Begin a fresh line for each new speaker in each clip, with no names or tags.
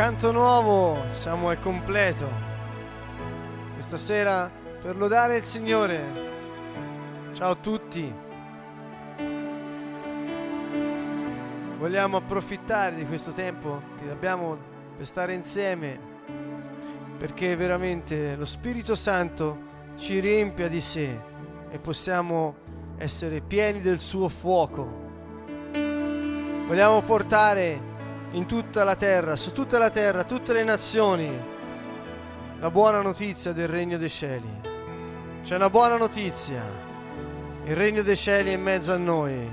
canto nuovo, siamo al completo. Questa sera per lodare il Signore. Ciao a tutti. Vogliamo approfittare di questo tempo che abbiamo per stare insieme perché veramente lo Spirito Santo ci riempia di sé e possiamo essere pieni del suo fuoco. Vogliamo portare in tutta la terra, su tutta la terra, tutte le nazioni, la buona notizia del regno dei cieli. C'è una buona notizia, il regno dei cieli è in mezzo a noi.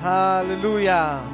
Alleluia.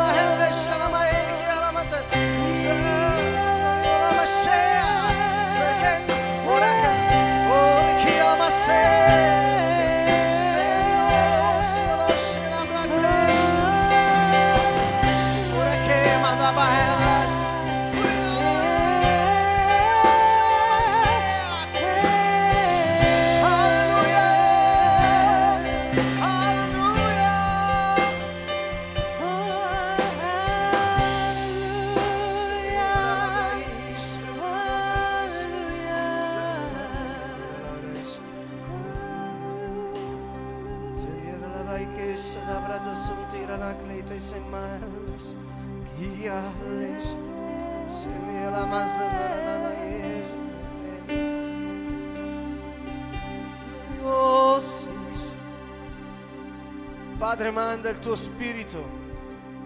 manda il tuo spirito,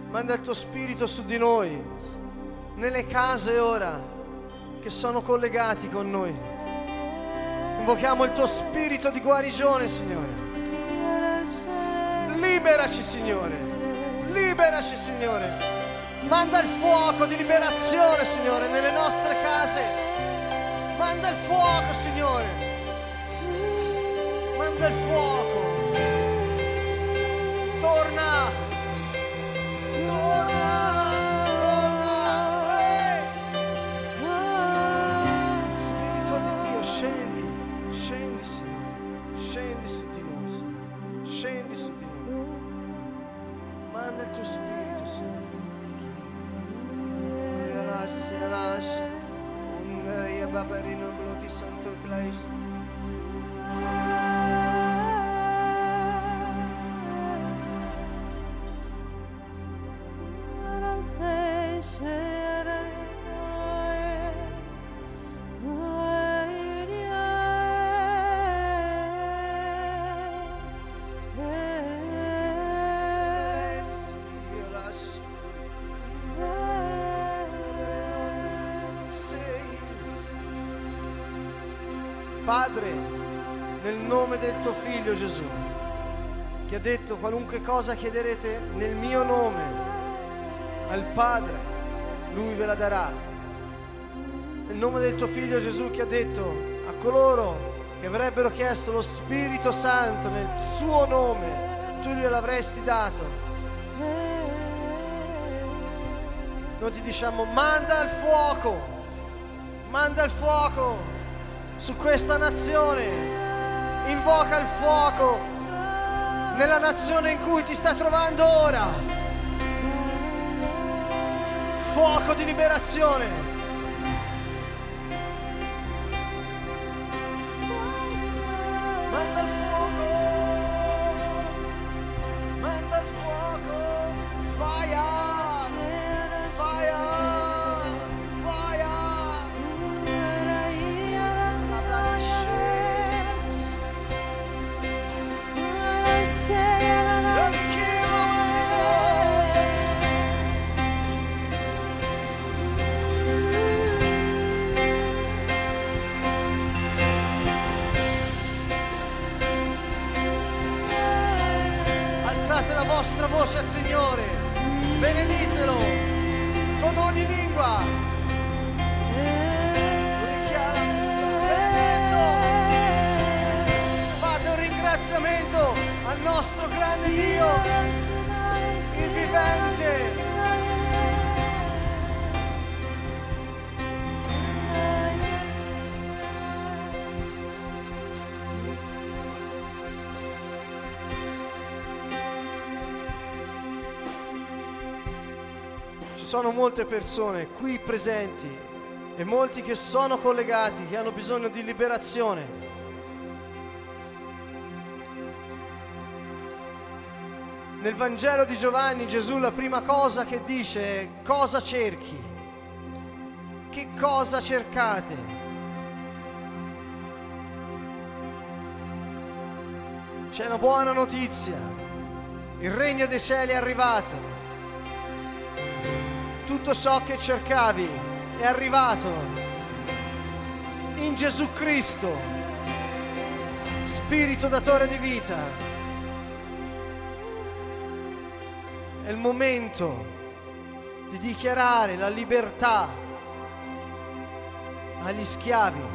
manda il tuo spirito su di noi, nelle case ora che sono collegati con noi. Invochiamo il tuo spirito di guarigione, Signore. Liberaci, Signore. Liberaci, Signore. Manda il fuoco di liberazione, Signore, nelle nostre case. Manda il fuoco, Signore. Manda il fuoco. Padre, nel nome del tuo figlio Gesù, che ha detto qualunque cosa chiederete nel mio nome al Padre, lui ve la darà. Nel nome del tuo figlio Gesù che ha detto a coloro che avrebbero chiesto lo Spirito Santo nel suo nome, tu gliel'avresti dato. Noi ti diciamo manda il fuoco, manda il fuoco su questa nazione, invoca il fuoco nella nazione in cui ti stai trovando ora. Fuoco di liberazione. Sono molte persone qui presenti e molti che sono collegati, che hanno bisogno di liberazione. Nel Vangelo di Giovanni Gesù la prima cosa che dice è cosa cerchi? Che cosa cercate? C'è una buona notizia. Il regno dei cieli è arrivato. Tutto ciò che cercavi è arrivato in Gesù Cristo, Spirito datore di vita. È il momento di dichiarare la libertà agli schiavi.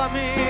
salvami.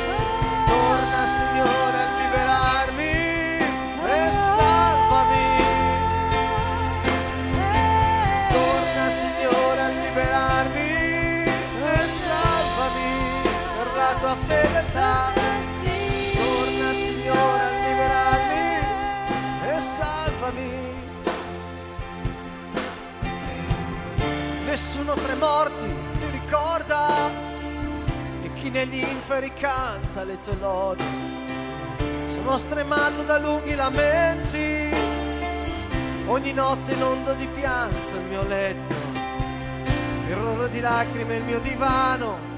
Fedeltà. Torna Signore a liberarmi e salvami. Nessuno tra i morti ti ricorda e chi negli inferi canta le tue lodi. Sono stremato da lunghi lamenti, ogni notte in ondo di pianto il mio letto, il rodo di lacrime il mio divano,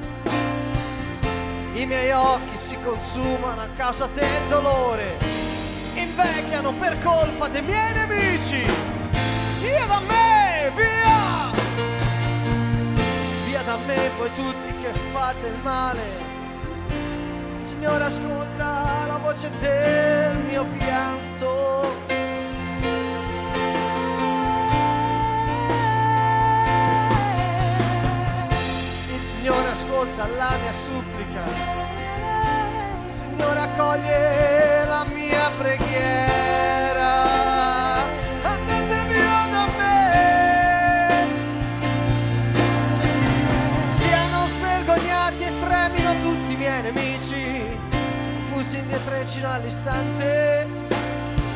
i miei occhi si consumano a causa del dolore, invecchiano per colpa dei miei nemici. Via da me, via! Via da me voi tutti che fate il male. Signore ascolta la voce del mio pianto. Signore ascolta la mia supplica. Il Signore accoglie la mia preghiera. Andate via da me. Siano svergognati e tremino tutti i miei nemici, fusi indietrecino all'istante.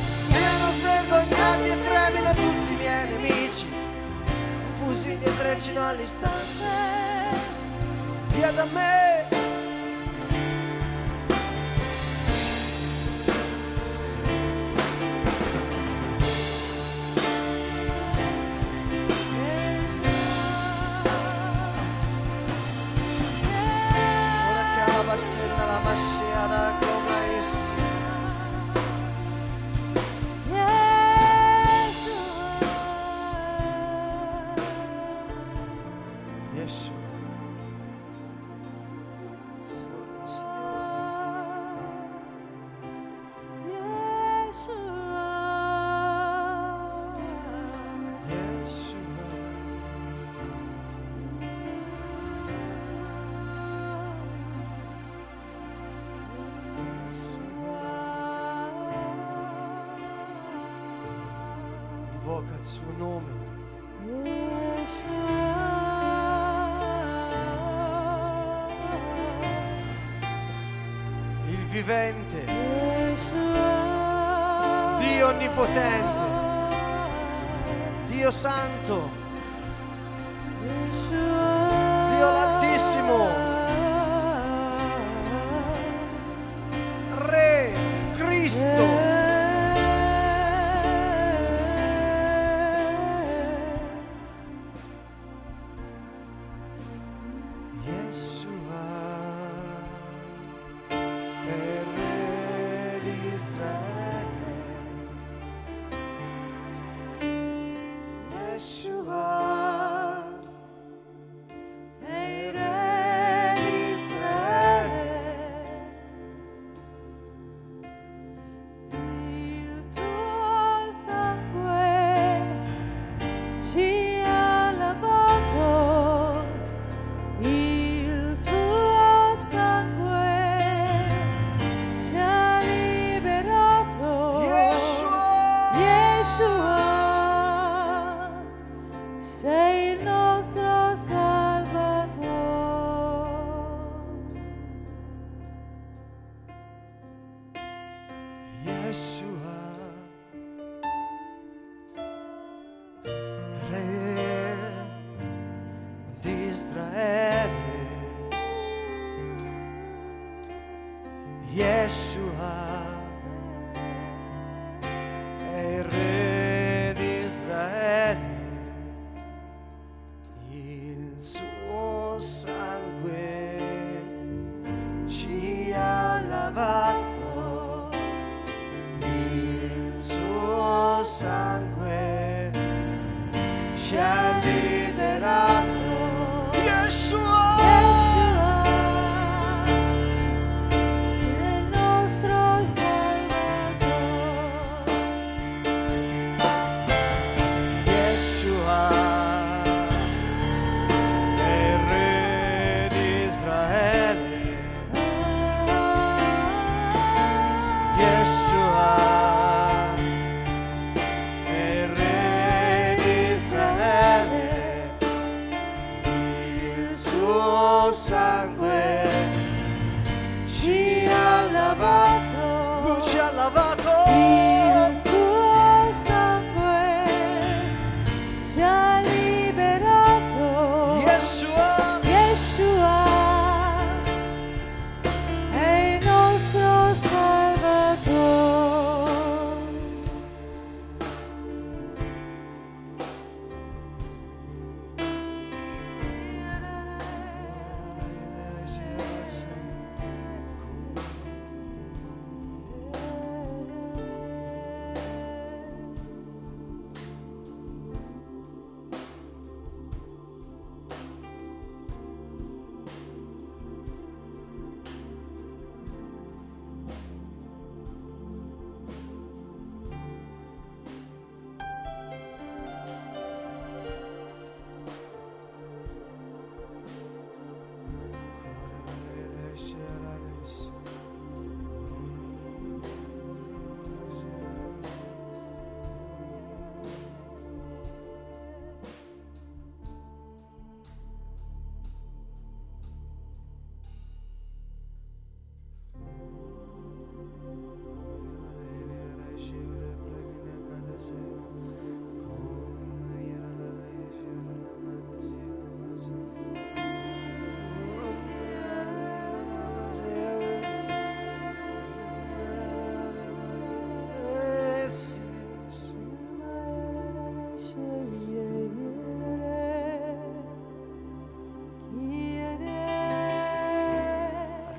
Siano svergognati e tremino tutti i miei nemici, fusi indietrecino all'istante. Via da me.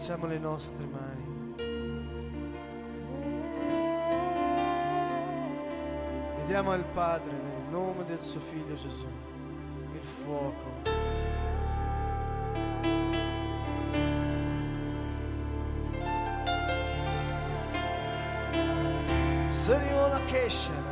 alziamo le nostre mani. Chiediamo al Padre nel nome del suo figlio Gesù il fuoco. Seriola Kesha.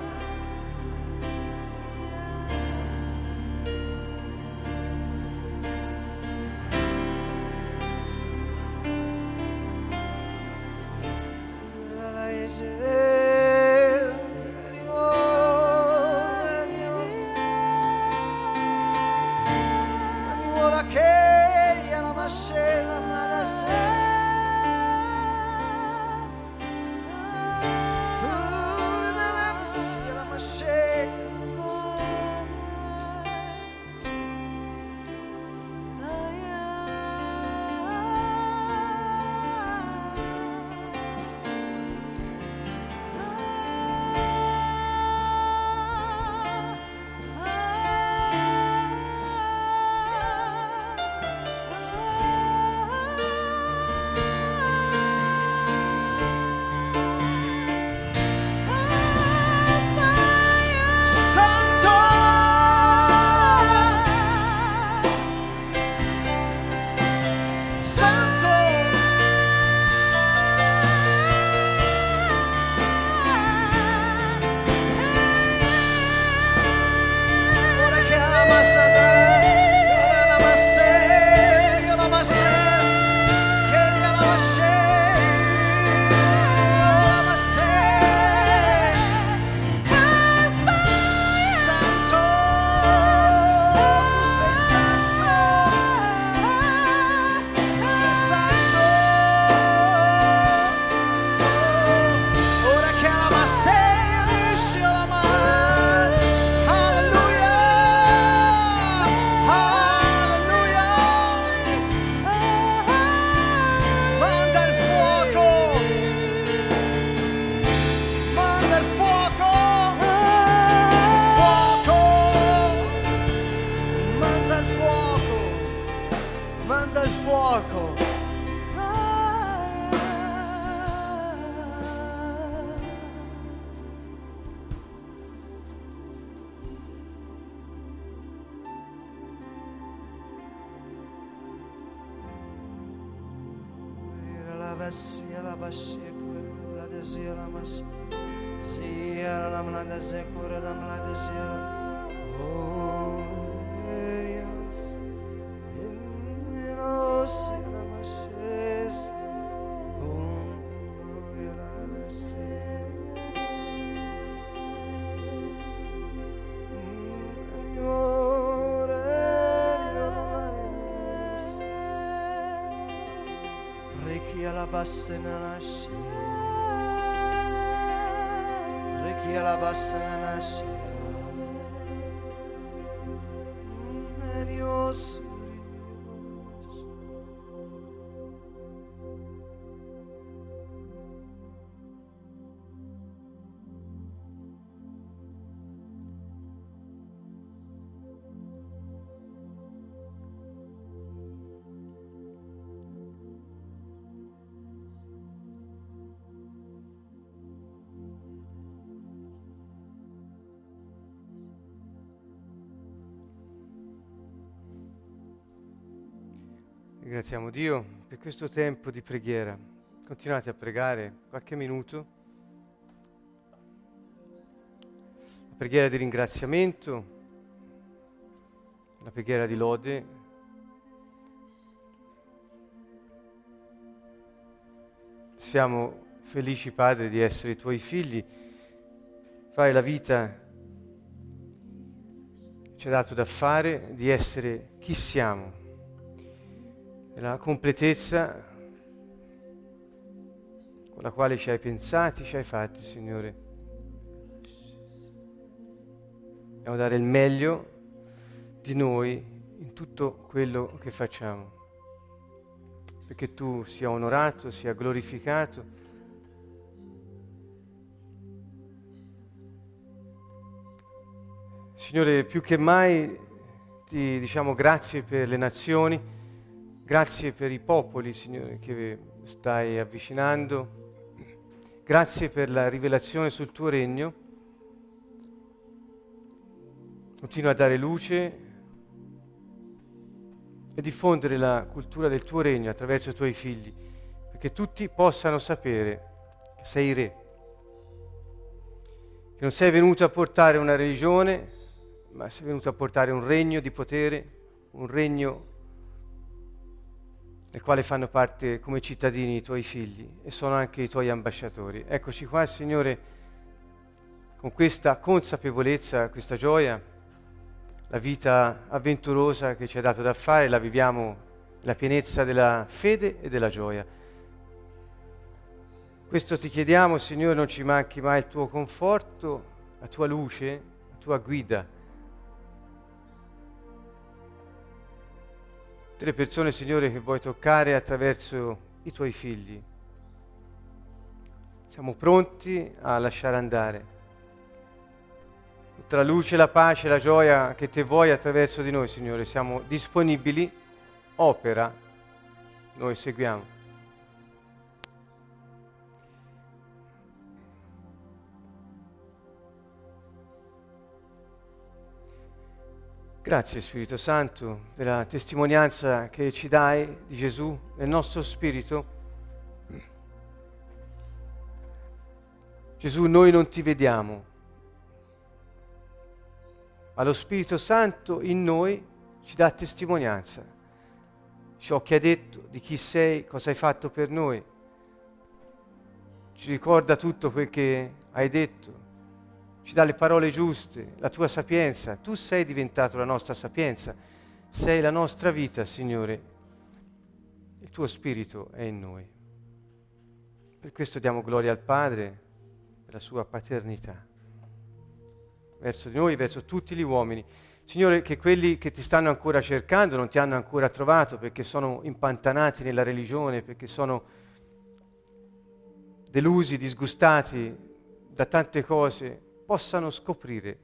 Rekia la basenanashi. Ringraziamo Dio per questo tempo di preghiera. Continuate a pregare qualche minuto. La preghiera di ringraziamento, la preghiera di lode. Siamo felici, Padre, di essere i tuoi figli. Fare la vita ci ha dato da fare, di essere chi siamo la completezza con la quale ci hai pensati, ci hai fatti, Signore. Dobbiamo dare il meglio di noi in tutto quello che facciamo, perché tu sia onorato, sia glorificato. Signore, più che mai ti diciamo grazie per le nazioni, Grazie per i popoli, Signore, che stai avvicinando. Grazie per la rivelazione sul tuo regno. Continua a dare luce e diffondere la cultura del tuo regno attraverso i tuoi figli, perché tutti possano sapere che sei re, che non sei venuto a portare una religione, ma sei venuto a portare un regno di potere, un regno del quale fanno parte come cittadini i tuoi figli e sono anche i tuoi ambasciatori. Eccoci qua, Signore, con questa consapevolezza, questa gioia, la vita avventurosa che ci hai dato da fare, la viviamo la pienezza della fede e della gioia. Questo ti chiediamo, Signore, non ci manchi mai il tuo conforto, la tua luce, la tua guida tutte persone, Signore, che vuoi toccare attraverso i tuoi figli. Siamo pronti a lasciare andare tutta la luce, la pace, la gioia che te vuoi attraverso di noi, Signore. Siamo disponibili, opera, noi seguiamo. Grazie Spirito Santo della testimonianza che ci dai di Gesù nel nostro spirito. Gesù, noi non ti vediamo, ma lo Spirito Santo in noi ci dà testimonianza. Ciò che hai detto, di chi sei, cosa hai fatto per noi. Ci ricorda tutto quel che hai detto, ci dà le parole giuste, la tua sapienza. Tu sei diventato la nostra sapienza, sei la nostra vita, Signore. Il tuo spirito è in noi. Per questo diamo gloria al Padre per la sua paternità verso di noi, verso tutti gli uomini. Signore, che quelli che ti stanno ancora cercando non ti hanno ancora trovato perché sono impantanati nella religione, perché sono delusi, disgustati da tante cose, possano scoprire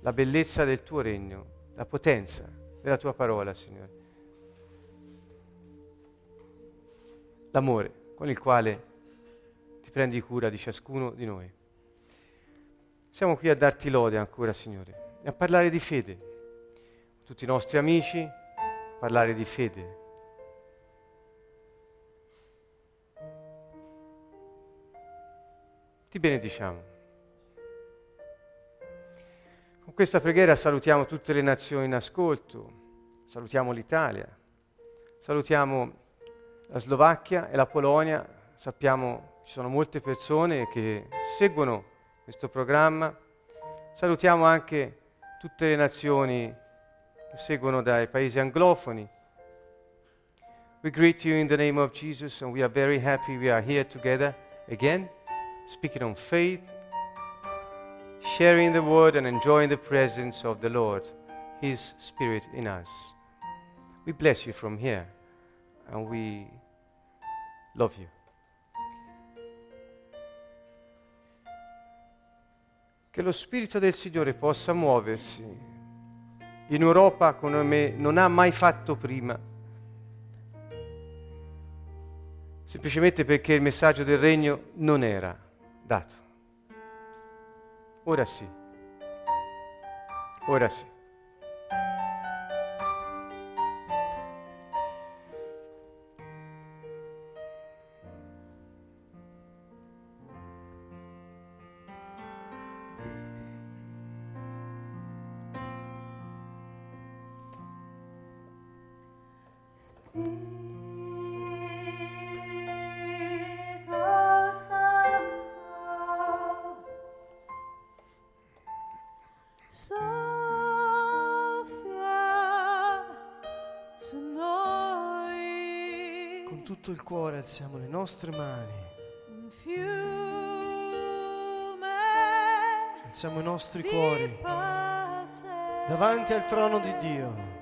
la bellezza del tuo regno, la potenza della tua parola, Signore. L'amore con il quale ti prendi cura di ciascuno di noi. Siamo qui a darti lode ancora, Signore, e a parlare di fede. Tutti i nostri amici, a parlare di fede. ti benediciamo. Questa preghiera salutiamo tutte le nazioni in ascolto, salutiamo l'Italia, salutiamo la Slovacchia e la Polonia, sappiamo ci sono molte persone che seguono questo programma, salutiamo anche tutte le nazioni che seguono dai paesi anglofoni. We greet you in the name of Jesus and we are very happy we are here together again, speaking on faith, sharing the word and enjoying the presence of the Lord, His Spirit in us. We bless you from here and we love you. Che lo Spirito del Signore possa muoversi in Europa come non ha mai fatto prima, semplicemente perché il messaggio del Regno non era dato. Ora sì, ora sì.
Alziamo le nostre mani,
un fiume
alziamo i nostri cuori davanti al trono di Dio.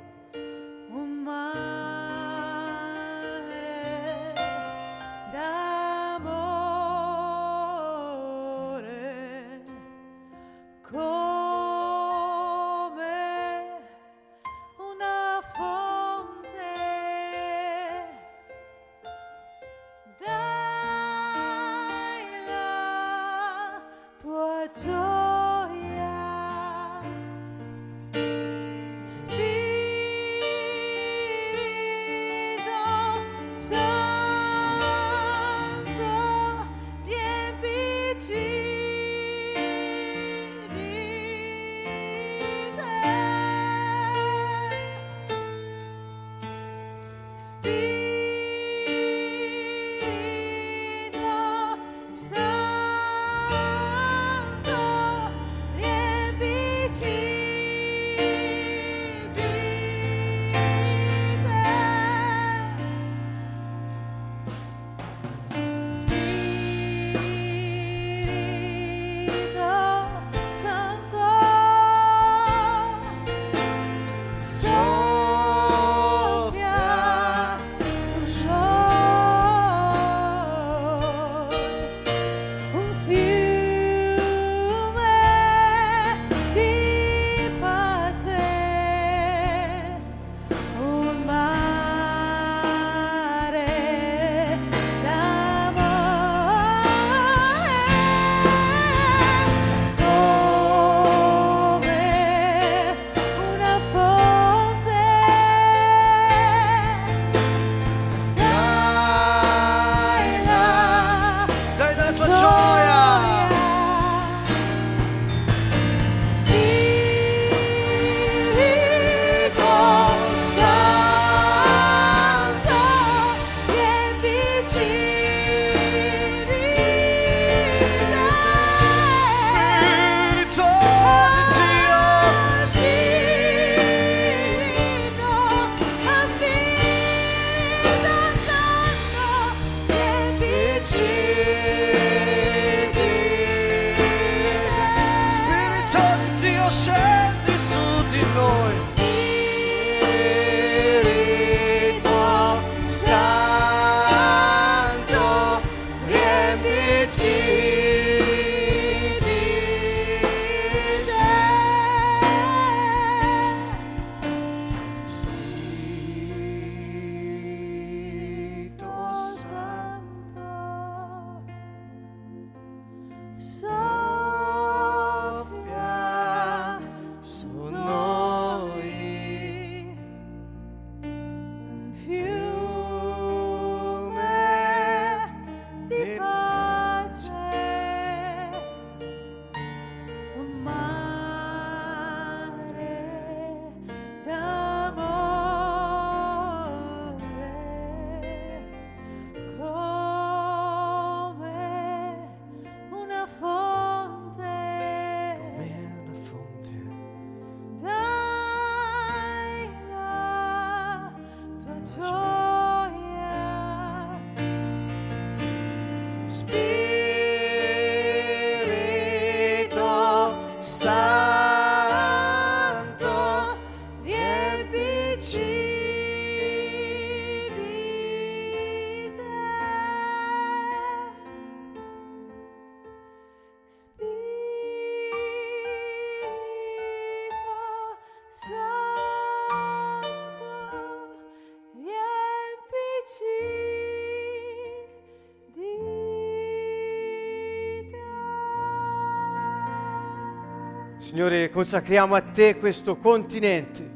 Signore, consacriamo a te questo continente.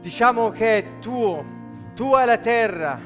Diciamo che è tuo, tua è la terra,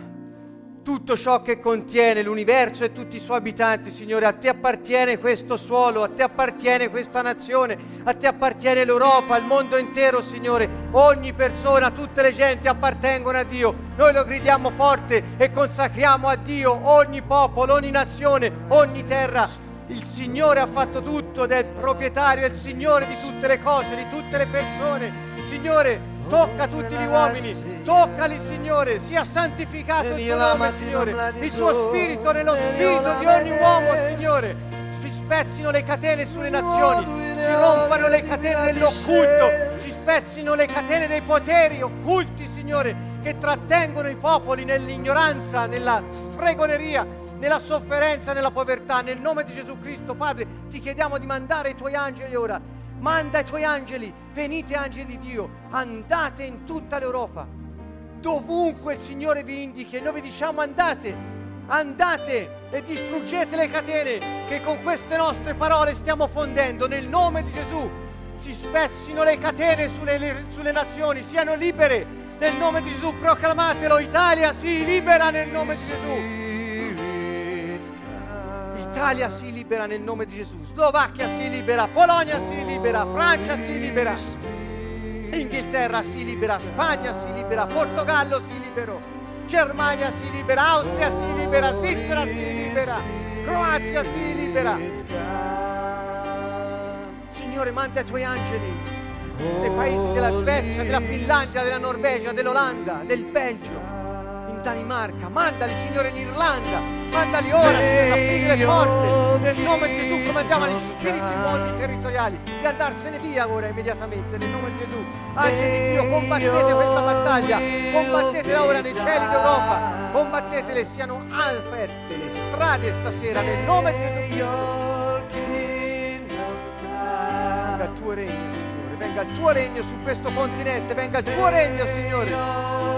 tutto ciò che contiene l'universo e tutti i suoi abitanti, Signore. A te appartiene questo suolo, a te appartiene questa nazione, a te appartiene l'Europa, il mondo intero, Signore. Ogni persona, tutte le genti appartengono a Dio. Noi lo gridiamo forte e consacriamo a Dio ogni popolo, ogni nazione, ogni terra. Il Signore ha fatto tutto ed è il proprietario e il Signore di tutte le cose, di tutte le persone. Signore, tocca tutti gli uomini, toccali Signore, sia santificato il tuo nome Signore, il tuo spirito nello spirito di ogni uomo Signore. Si spezzino le catene sulle nazioni, si rompano le catene dell'occulto, si spezzino le catene dei poteri occulti Signore che trattengono i popoli nell'ignoranza, nella stregoneria, nella sofferenza, nella povertà. Nel nome di Gesù Cristo, Padre, ti chiediamo di mandare i tuoi angeli ora. Manda i tuoi angeli, venite angeli di Dio, andate in tutta l'Europa. Dovunque il Signore vi indichi, e noi vi diciamo andate, andate e distruggete le catene che con queste nostre parole stiamo fondendo. Nel nome di Gesù si spezzino le catene sulle, sulle nazioni, siano libere. Nel nome di Gesù proclamatelo, Italia si libera nel nome di Gesù. Italia si libera nel nome di Gesù, Slovacchia si libera, Polonia si libera, Francia si libera, Inghilterra si libera, Spagna si libera, Portogallo si libera, Germania si libera, Austria si libera, Svizzera si libera, Croazia si libera. Signore, manda i tuoi angeli nei paesi della Svezia, della Finlandia, della Norvegia, dell'Olanda, del Belgio in Danimarca, mandali Signore in Irlanda, mandali ora Signore, aprire le porte, nel nome di Gesù comandiamo agli spiriti immondi territoriali di andarsene via ora immediatamente, nel nome di Gesù. Angeli di Dio, combattete questa battaglia, combattetela ora nei cieli d'Europa, combattetele, siano aperte le strade stasera, nel nome di Gesù. Venga il tuo regno, Signore, venga il tuo regno su questo continente, venga il tuo regno, Signore.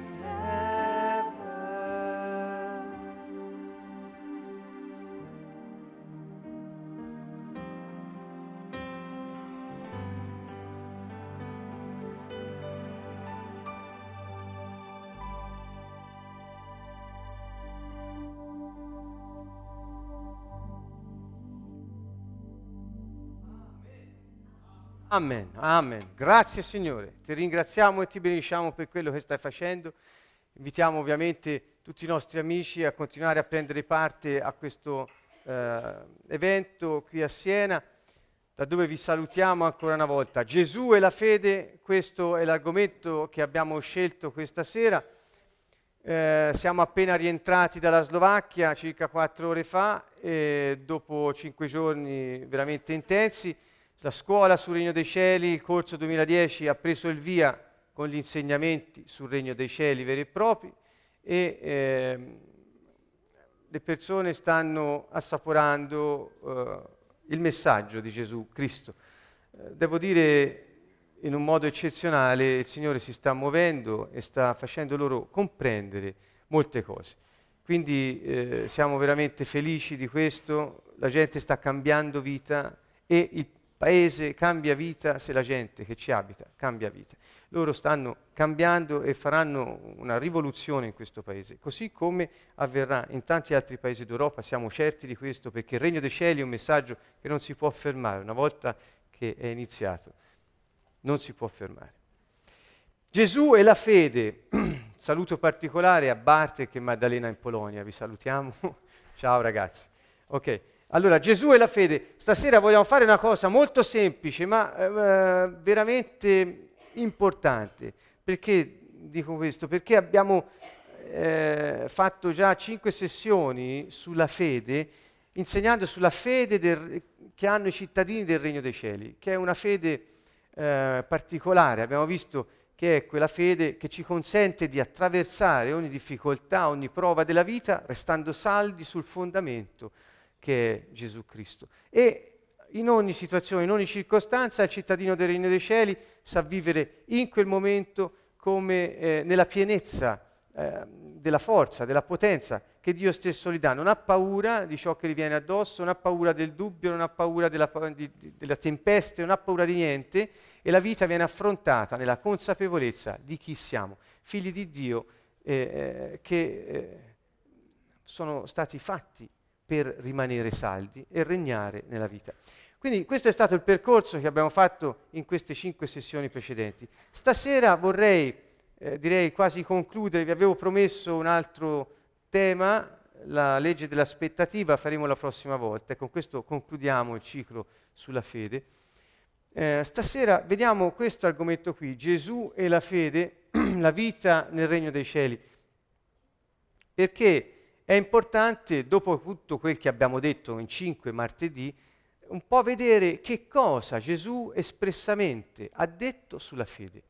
Amen, amen. Grazie Signore, ti ringraziamo e ti benediciamo per quello che stai facendo. Invitiamo ovviamente tutti i nostri amici a continuare a prendere parte a questo eh, evento qui a Siena, da dove vi salutiamo ancora una volta. Gesù e la fede, questo è l'argomento che abbiamo scelto questa sera. Eh, siamo appena rientrati dalla Slovacchia circa quattro ore fa, dopo cinque giorni veramente intensi. La scuola sul Regno dei Cieli, il corso 2010, ha preso il via con gli insegnamenti sul Regno dei Cieli veri e propri e ehm, le persone stanno assaporando eh, il messaggio di Gesù Cristo. Eh, devo dire in un modo eccezionale il Signore si sta muovendo e sta facendo loro comprendere molte cose. Quindi eh, siamo veramente felici di questo, la gente sta cambiando vita e il paese cambia vita se la gente che ci abita cambia vita. Loro stanno cambiando e faranno una rivoluzione in questo paese, così come avverrà in tanti altri paesi d'Europa, siamo certi di questo, perché il Regno dei Cieli è un messaggio che non si può fermare, una volta che è iniziato, non si può fermare. Gesù e la fede, saluto particolare a Bartek e Maddalena in Polonia, vi salutiamo, ciao ragazzi. Ok. Allora, Gesù e la fede. Stasera vogliamo fare una cosa molto semplice, ma eh, veramente importante. Perché dico questo? Perché abbiamo eh, fatto già cinque sessioni sulla fede, insegnando sulla fede del, che hanno i cittadini del Regno dei Cieli, che è una fede eh, particolare. Abbiamo visto che è quella fede che ci consente di attraversare ogni difficoltà, ogni prova della vita, restando saldi sul fondamento che è Gesù Cristo. E in ogni situazione, in ogni circostanza, il cittadino del Regno dei Cieli sa vivere in quel momento come eh, nella pienezza eh, della forza, della potenza che Dio stesso gli dà. Non ha paura di ciò che gli viene addosso, non ha paura del dubbio, non ha paura della, di, della tempesta, non ha paura di niente e la vita viene affrontata nella consapevolezza di chi siamo, figli di Dio eh, eh che eh, sono stati fatti per rimanere saldi e regnare nella vita. Quindi questo è stato il percorso che abbiamo fatto in queste cinque sessioni precedenti. Stasera vorrei, eh, direi quasi concludere, vi avevo promesso un altro tema, la legge dell'aspettativa, faremo la prossima volta e con questo concludiamo il ciclo sulla fede. Eh, stasera vediamo questo argomento qui, Gesù e la fede, la vita nel regno dei cieli, perché è importante, dopo tutto quel che abbiamo detto in cinque martedì, un po' vedere che cosa Gesù espressamente ha detto sulla fede.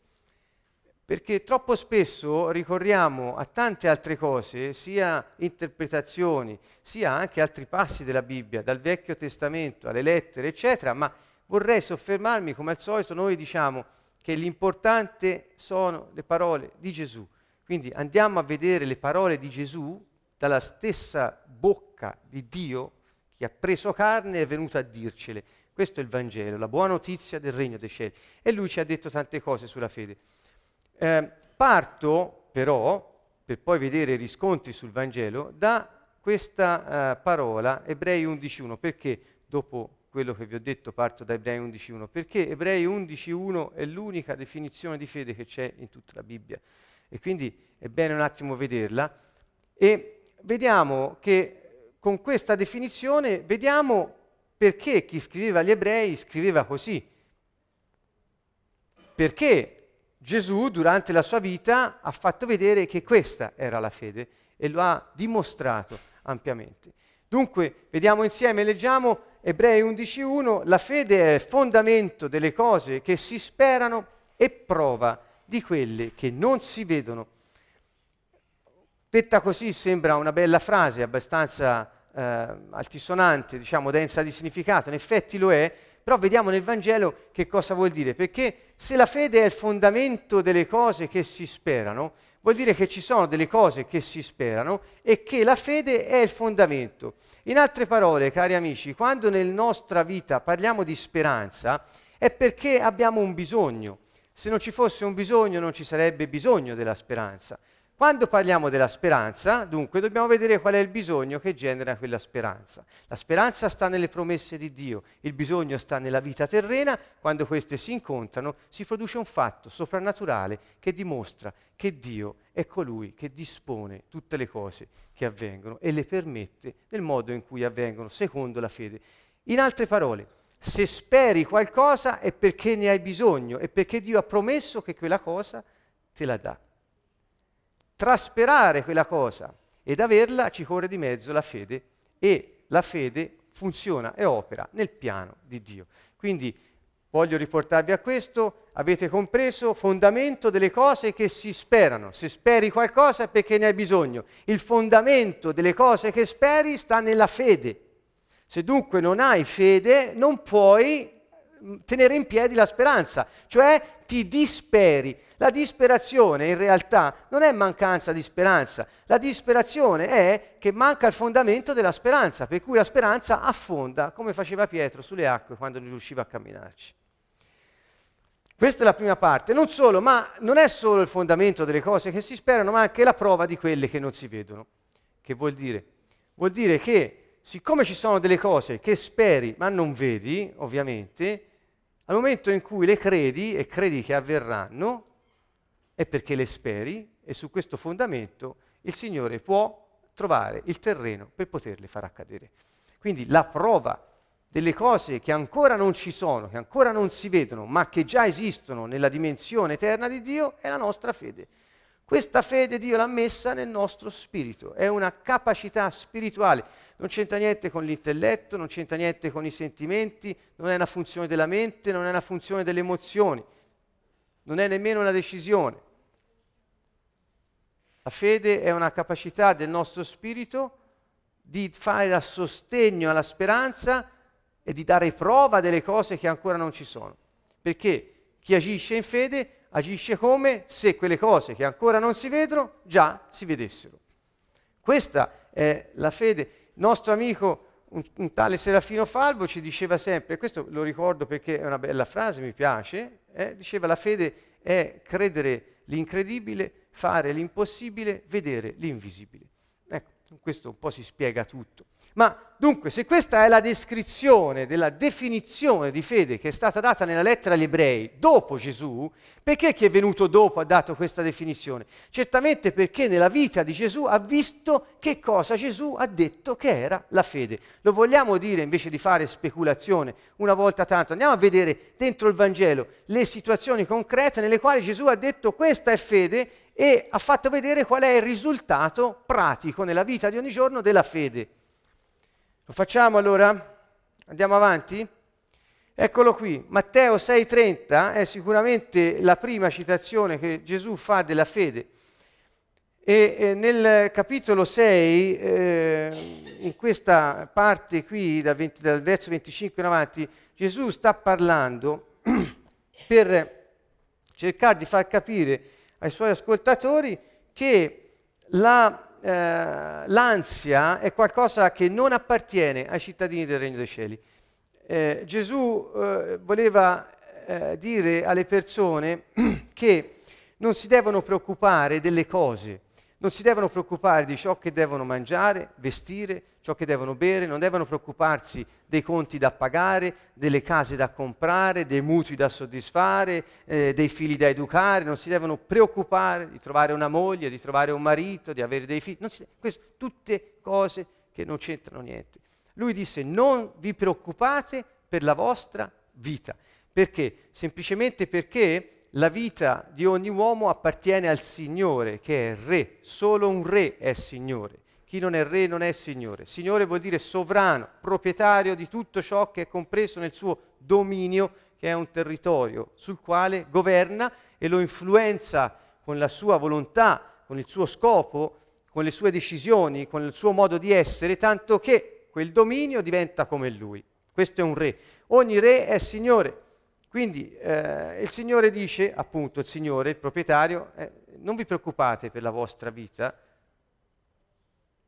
Perché troppo spesso ricorriamo a tante altre cose, sia interpretazioni, sia anche altri passi della Bibbia, dal Vecchio Testamento alle lettere, eccetera, ma vorrei soffermarmi, come al solito, noi diciamo che l'importante sono le parole di Gesù. Quindi andiamo a vedere le parole di Gesù dalla stessa bocca di Dio che ha preso carne è venuto a dircele. Questo è il Vangelo, la buona notizia del regno dei cieli. E lui ci ha detto tante cose sulla fede. Eh, parto però, per poi vedere i riscontri sul Vangelo, da questa eh, parola Ebrei 11.1, perché dopo quello che vi ho detto parto da Ebrei 11.1, perché Ebrei 11.1 è l'unica definizione di fede che c'è in tutta la Bibbia. E quindi è bene un attimo vederla. E vediamo che con questa definizione vediamo perché chi scriveva agli ebrei scriveva così. Perché Gesù durante la sua vita ha fatto vedere che questa era la fede e lo ha dimostrato ampiamente. Dunque, vediamo insieme, leggiamo Ebrei 11.1, la fede è fondamento delle cose che si sperano e prova di quelle che non si vedono. Detta così sembra una bella frase, abbastanza eh, altisonante, diciamo densa di significato, in effetti lo è, però vediamo nel Vangelo che cosa vuol dire, perché se la fede è il fondamento delle cose che si sperano, vuol dire che ci sono delle cose che si sperano e che la fede è il fondamento. In altre parole, cari amici, quando nella nostra vita parliamo di speranza, è perché abbiamo un bisogno. Se non ci fosse un bisogno non ci sarebbe bisogno della speranza. Quando parliamo della speranza, dunque, dobbiamo vedere qual è il bisogno che genera quella speranza. La speranza sta nelle promesse di Dio, il bisogno sta nella vita terrena, quando queste si incontrano si produce un fatto soprannaturale che dimostra che Dio è colui che dispone tutte le cose che avvengono e le permette nel modo in cui avvengono, secondo la fede. In altre parole, se speri qualcosa è perché ne hai bisogno, è perché Dio ha promesso che quella cosa te la dà trasperare quella cosa ed averla ci corre di mezzo la fede e la fede funziona e opera nel piano di Dio. Quindi voglio riportarvi a questo, avete compreso, fondamento delle cose che si sperano. Se speri qualcosa è perché ne hai bisogno. Il fondamento delle cose che speri sta nella fede. Se dunque non hai fede, non puoi tenere in piedi la speranza, cioè ti disperi. La disperazione in realtà non è mancanza di speranza, la disperazione è che manca il fondamento della speranza, per cui la speranza affonda come faceva Pietro sulle acque quando non riusciva a camminarci. Questa è la prima parte, non solo, ma non è solo il fondamento delle cose che si sperano, ma anche la prova di quelle che non si vedono. Che vuol dire? Vuol dire che siccome ci sono delle cose che speri ma non vedi, ovviamente, al momento in cui le credi e credi che avverranno, è perché le speri e su questo fondamento il Signore può trovare il terreno per poterle far accadere. Quindi la prova delle cose che ancora non ci sono, che ancora non si vedono, ma che già esistono nella dimensione eterna di Dio, è la nostra fede. Questa fede Dio l'ha messa nel nostro spirito, è una capacità spirituale, non c'entra niente con l'intelletto, non c'entra niente con i sentimenti, non è una funzione della mente, non è una funzione delle emozioni, non è nemmeno una decisione. La fede è una capacità del nostro spirito di fare da sostegno alla speranza e di dare prova delle cose che ancora non ci sono. Perché chi agisce in fede agisce come se quelle cose che ancora non si vedono già si vedessero. Questa è la fede. Il nostro amico, un, un, tale Serafino Falvo, ci diceva sempre, questo lo ricordo perché è una bella frase, mi piace, eh, diceva la fede è credere l'incredibile, fare l'impossibile, vedere l'invisibile. Questo un po' si spiega tutto. Ma dunque, se questa è la descrizione della definizione di fede che è stata data nella lettera agli ebrei dopo Gesù, perché chi è venuto dopo ha dato questa definizione? Certamente perché nella vita di Gesù ha visto che cosa Gesù ha detto che era la fede. Lo vogliamo dire invece di fare speculazione una volta tanto. Andiamo a vedere dentro il Vangelo le situazioni concrete nelle quali Gesù ha detto questa è fede e ha fatto vedere qual è il risultato pratico nella vita di ogni giorno della fede. Lo facciamo allora? Andiamo avanti? Eccolo qui, Matteo 6:30 è sicuramente la prima citazione che Gesù fa della fede. E eh, nel capitolo 6, eh, in questa parte qui, dal, 20, dal verso 25 in avanti, Gesù sta parlando per cercare di far capire ai suoi ascoltatori che la eh, l'ansia è qualcosa che non appartiene ai cittadini del Regno dei Cieli. Eh, Gesù eh, voleva eh, dire alle persone che non si devono preoccupare delle cose, non si devono preoccupare di ciò che devono mangiare, vestire, ciò che devono bere, non devono preoccuparsi dei conti da pagare, delle case da comprare, dei mutui da soddisfare, eh, dei figli da educare, non si devono preoccupare di trovare una moglie, di trovare un marito, di avere dei figli. Si, questo, tutte cose che non c'entrano niente. Lui disse non vi preoccupate per la vostra vita. Perché? Semplicemente perché la vita di ogni uomo appartiene al Signore, che è re. Solo un re è Signore. Chi non è re non è Signore. Signore vuol dire sovrano, proprietario di tutto ciò che è compreso nel suo dominio, che è un territorio sul quale governa e lo influenza con la sua volontà, con il suo scopo, con le sue decisioni, con il suo modo di essere, tanto che quel dominio diventa come lui. Questo è un re. Ogni re è Signore. Quindi eh, il Signore dice, appunto, il Signore, il proprietario, eh, non vi preoccupate per la vostra vita,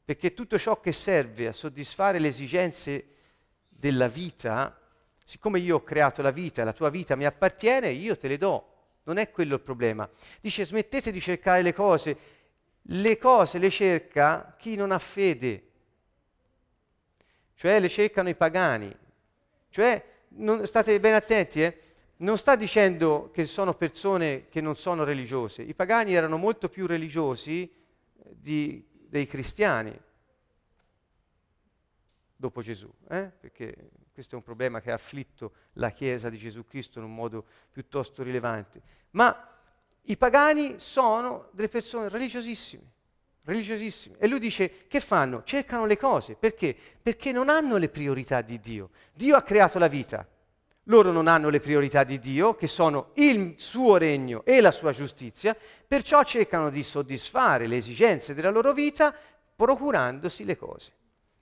perché tutto ciò che serve a soddisfare le esigenze della vita, siccome io ho creato la vita, la tua vita mi appartiene, io te le do. Non è quello il problema. Dice smettete di cercare le cose. Le cose le cerca chi non ha fede, cioè le cercano i pagani. Cioè, non, state ben attenti, eh? non sta dicendo che sono persone che non sono religiose. I pagani erano molto più religiosi di, dei cristiani dopo Gesù, eh? perché questo è un problema che ha afflitto la Chiesa di Gesù Cristo in un modo piuttosto rilevante. Ma i pagani sono delle persone religiosissime, religiosissime. E lui dice, che fanno? Cercano le cose. Perché? Perché non hanno le priorità di Dio. Dio ha creato la vita, loro non hanno le priorità di Dio, che sono il suo regno e la sua giustizia, perciò cercano di soddisfare le esigenze della loro vita procurandosi le cose.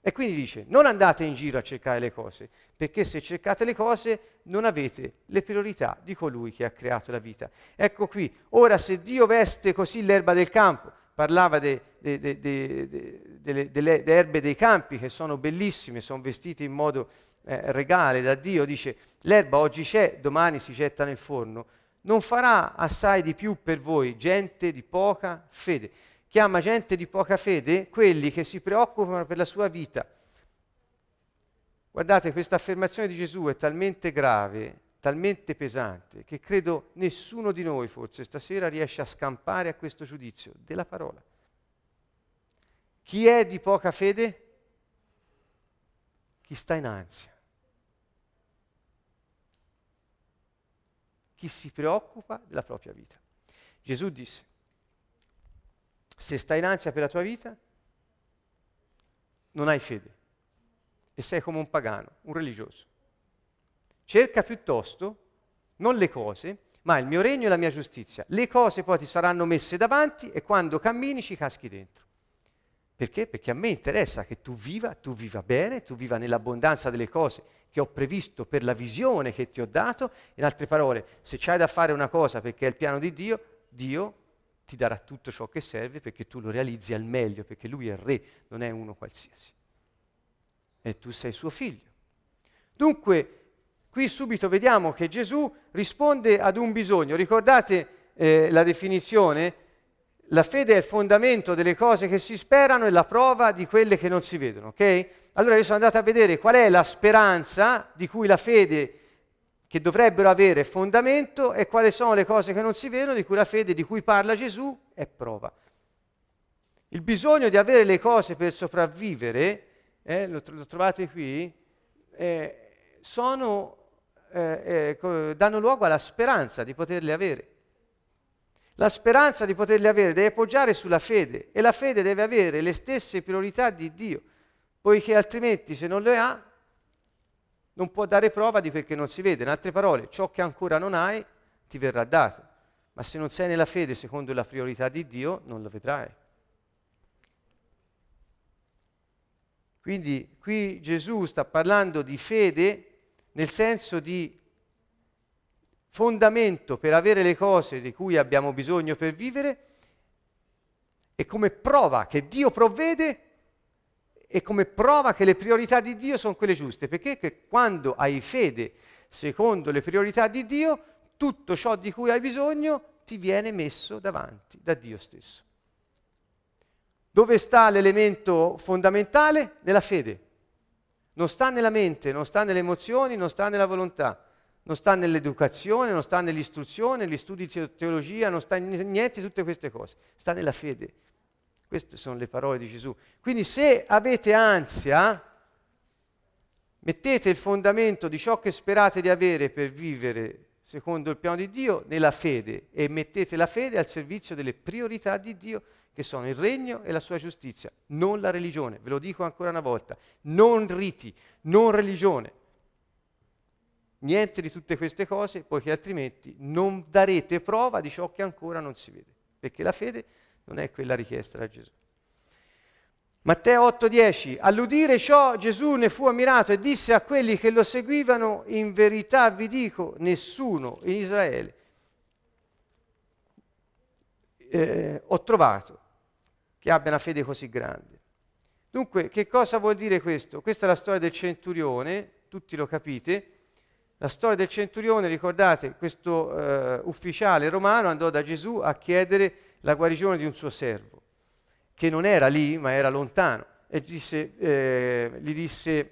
E quindi dice, non andate in giro a cercare le cose, perché se cercate le cose non avete le priorità di colui che ha creato la vita. Ecco qui, ora se Dio veste così l'erba del campo, parlava de, de, de, delle erbe dei campi che sono bellissime, sono vestite in modo eh, regale da Dio, dice l'erba oggi c'è, domani si getta nel forno, non farà assai di più per voi gente di poca fede. Chiama gente di poca fede quelli che si preoccupano per la sua vita. Guardate, questa affermazione di Gesù è talmente grave, talmente pesante, che credo nessuno di noi forse stasera riesce a scampare a questo giudizio della parola. Chi è di poca fede? Chi sta in ansia. Chi si preoccupa della propria vita. Gesù disse, se stai in ansia per la tua vita, non hai fede e sei come un pagano, un religioso. Cerca piuttosto non le cose, ma il mio regno e la mia giustizia. Le cose poi ti saranno messe davanti e quando cammini ci caschi dentro. Perché? Perché a me interessa che tu viva, tu viva bene, tu viva nell'abbondanza delle cose che ho previsto per la visione che ti ho dato. In altre parole, se c'hai da fare una cosa perché è il piano di Dio, Dio ti darà tutto ciò che serve perché tu lo realizzi al meglio, perché lui è il re, non è uno qualsiasi. E tu sei suo figlio. Dunque, qui subito vediamo che Gesù risponde ad un bisogno. Ricordate eh, la definizione? La fede è il fondamento delle cose che si sperano e la prova di quelle che non si vedono, ok? Allora io sono andato a vedere qual è la speranza di cui la fede che dovrebbero avere fondamento e quali sono le cose che non si vedono, di cui la fede di cui parla Gesù è prova. Il bisogno di avere le cose per sopravvivere, eh, lo, lo, trovate qui, eh, sono, eh, eh danno luogo alla speranza di poterle avere. La speranza di poterle avere deve poggiare sulla fede e la fede deve avere le stesse priorità di Dio, poiché altrimenti se non le ha non può dare prova di quel che non si vede. In altre parole, ciò che ancora non hai ti verrà dato, ma se non sei nella fede secondo la priorità di Dio, non lo vedrai. Quindi qui Gesù sta parlando di fede nel senso di fondamento per avere le cose di cui abbiamo bisogno per vivere e come prova che Dio provvede e come prova che le priorità di Dio sono quelle giuste, perché quando hai fede secondo le priorità di Dio, tutto ciò di cui hai bisogno ti viene messo davanti da Dio stesso. Dove sta l'elemento fondamentale? Nella fede. Non sta nella mente, non sta nelle emozioni, non sta nella volontà, non sta nell'educazione, non sta nell'istruzione, negli studi di teologia, non sta in niente di tutte queste cose. Sta nella fede. Queste sono le parole di Gesù. Quindi se avete ansia, mettete il fondamento di ciò che sperate di avere per vivere secondo il piano di Dio nella fede e mettete la fede al servizio delle priorità di Dio che sono il regno e la sua giustizia, non la religione. Ve lo dico ancora una volta, non riti, non religione. Niente di tutte queste cose, poiché altrimenti non darete prova di ciò che ancora non si vede, perché la fede non è quella richiesta da Gesù. Matteo 8:10, all'udire ciò Gesù ne fu ammirato e disse a quelli che lo seguivano, in verità vi dico, nessuno in Israele eh, ho trovato che abbia una fede così grande. Dunque, che cosa vuol dire questo? Questa è la storia del centurione, tutti lo capite. La storia del centurione, ricordate, questo eh, ufficiale romano andò da Gesù a chiedere la guarigione di un suo servo, che non era lì, ma era lontano. E disse, eh, gli disse,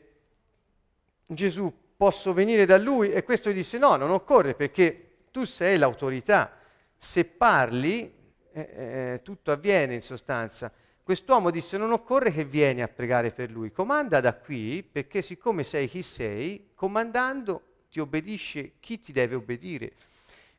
Gesù, posso venire da lui? E questo gli disse, no, non occorre perché tu sei l'autorità. Se parli, eh, eh, tutto avviene in sostanza. Quest'uomo disse, non occorre che vieni a pregare per lui, comanda da qui, perché siccome sei chi sei, comandando ti obbedisce chi ti deve obbedire.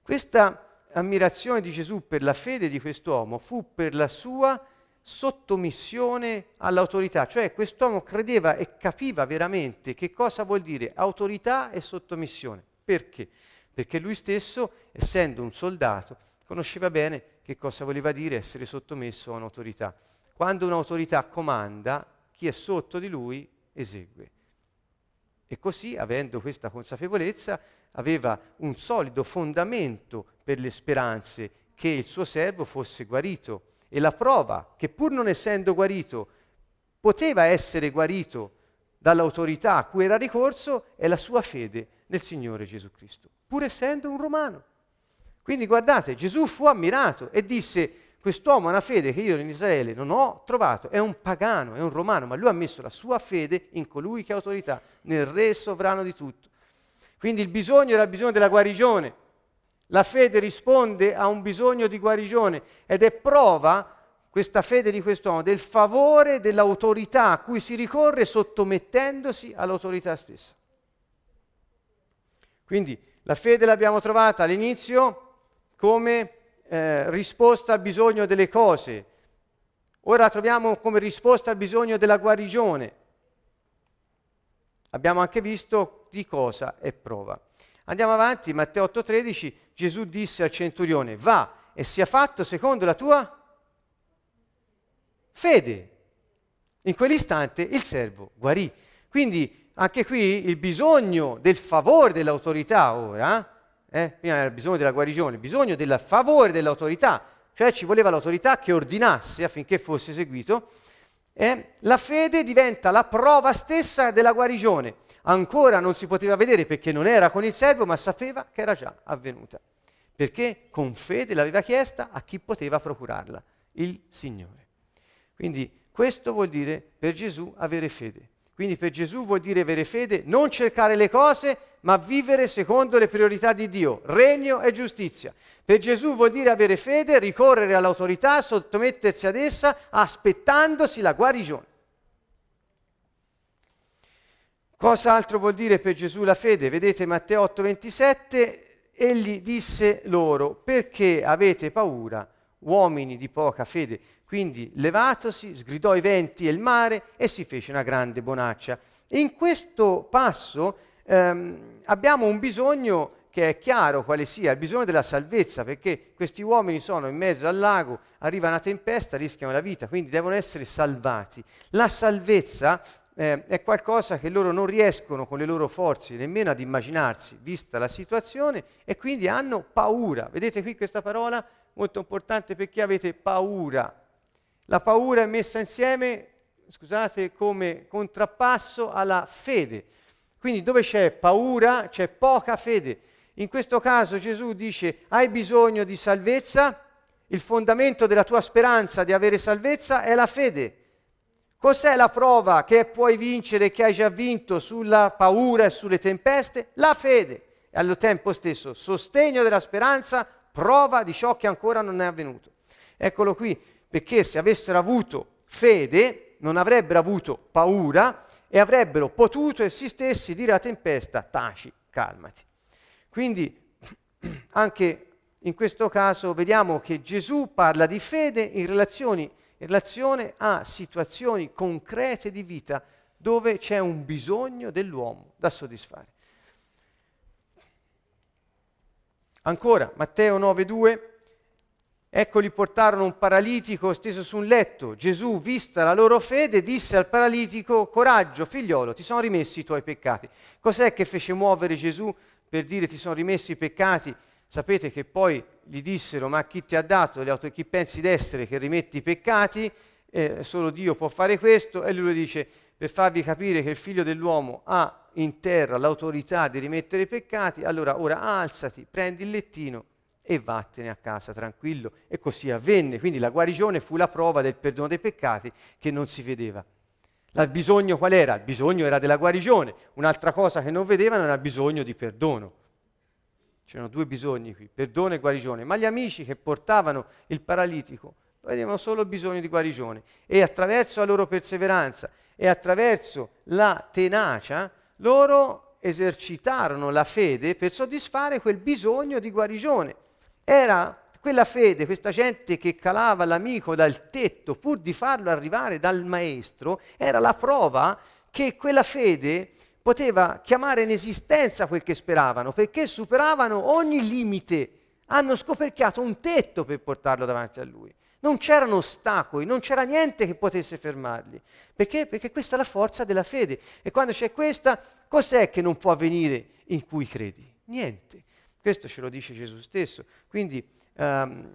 Questa ammirazione di Gesù per la fede di quest'uomo fu per la sua sottomissione all'autorità, cioè quest'uomo credeva e capiva veramente che cosa vuol dire autorità e sottomissione. Perché? Perché lui stesso, essendo un soldato, conosceva bene che cosa voleva dire essere sottomesso a un'autorità. Quando un'autorità comanda, chi è sotto di lui esegue. E così, avendo questa consapevolezza, aveva un solido fondamento per le speranze che il suo servo fosse guarito. E la prova che pur non essendo guarito, poteva essere guarito dall'autorità a cui era ricorso è la sua fede nel Signore Gesù Cristo, pur essendo un romano. Quindi guardate, Gesù fu ammirato e disse, quest'uomo ha una fede che io in Israele non ho trovato, è un pagano, è un romano, ma lui ha messo la sua fede in colui che ha autorità, nel Re sovrano di tutto. Quindi il bisogno era il bisogno della guarigione. La fede risponde a un bisogno di guarigione ed è prova, questa fede di quest'uomo, del favore dell'autorità a cui si ricorre sottomettendosi all'autorità stessa. Quindi la fede l'abbiamo trovata all'inizio come eh, risposta al bisogno delle cose, ora troviamo come risposta al bisogno della guarigione. Abbiamo anche visto di cosa è prova. Andiamo avanti, Matteo 8:13, Gesù disse al centurione, va e sia fatto secondo la tua fede. In quell'istante il servo guarì. Quindi anche qui il bisogno del favore dell'autorità ora, eh, prima era il bisogno della guarigione, il bisogno del favore dell'autorità, cioè ci voleva l'autorità che ordinasse affinché fosse eseguito, eh, la fede diventa la prova stessa della guarigione. Ancora non si poteva vedere perché non era con il servo, ma sapeva che era già avvenuta. Perché con fede l'aveva chiesta a chi poteva procurarla, il Signore. Quindi questo vuol dire per Gesù avere fede. Quindi per Gesù vuol dire avere fede, non cercare le cose, ma vivere secondo le priorità di Dio, regno e giustizia. Per Gesù vuol dire avere fede, ricorrere all'autorità, sottomettersi ad essa, aspettandosi la guarigione. Cosa altro vuol dire per Gesù la fede? Vedete Matteo 8:27, egli disse loro, perché avete paura, uomini di poca fede? Quindi levatosi, sgridò i venti e il mare e si fece una grande bonaccia. In questo passo ehm, abbiamo un bisogno che è chiaro quale sia, il bisogno della salvezza, perché questi uomini sono in mezzo al lago, arriva una tempesta, rischiano la vita, quindi devono essere salvati. La salvezza eh, è qualcosa che loro non riescono con le loro forze nemmeno ad immaginarsi, vista la situazione, e quindi hanno paura. Vedete qui questa parola molto importante perché avete paura. La paura è messa insieme, scusate, come contrappasso alla fede. Quindi dove c'è paura c'è poca fede. In questo caso Gesù dice hai bisogno di salvezza, il fondamento della tua speranza di avere salvezza è la fede. Cos'è la prova che puoi vincere, che hai già vinto sulla paura e sulle tempeste? La fede. E allo tempo stesso sostegno della speranza, prova di ciò che ancora non è avvenuto. Eccolo qui, perché se avessero avuto fede non avrebbero avuto paura e avrebbero potuto essi stessi dire alla tempesta taci, calmati. Quindi anche in questo caso vediamo che Gesù parla di fede in relazioni in relazione a situazioni concrete di vita dove c'è un bisogno dell'uomo da soddisfare. Ancora, Matteo 9:2, ecco gli portarono un paralitico steso su un letto. Gesù, vista la loro fede, disse al paralitico, coraggio, figliolo, ti sono rimessi i tuoi peccati. Cos'è che fece muovere Gesù per dire ti sono rimessi i peccati? Sapete che poi gli dissero, ma chi ti ha dato auto, chi pensi d'essere che rimetti i peccati? Eh, solo Dio può fare questo. E lui dice, per farvi capire che il figlio dell'uomo ha in terra l'autorità di rimettere i peccati, allora ora alzati, prendi il lettino e vattene a casa tranquillo. E così avvenne. Quindi la guarigione fu la prova del perdono dei peccati che non si vedeva. Il bisogno qual era? Il bisogno era della guarigione. Un'altra cosa che non vedevano era il bisogno di perdono. C'erano due bisogni qui, perdono e guarigione, ma gli amici che portavano il paralitico avevano solo bisogno di guarigione e attraverso la loro perseveranza e attraverso la tenacia loro esercitarono la fede per soddisfare quel bisogno di guarigione. Era quella fede, questa gente che calava l'amico dal tetto pur di farlo arrivare dal maestro, era la prova che quella fede poteva chiamare in esistenza quel che speravano, perché superavano ogni limite, hanno scoperchiato un tetto per portarlo davanti a lui. Non c'erano ostacoli, non c'era niente che potesse fermarli. Perché? Perché questa è la forza della fede. E quando c'è questa, cos'è che non può avvenire in cui credi? Niente. Questo ce lo dice Gesù stesso. Quindi, um,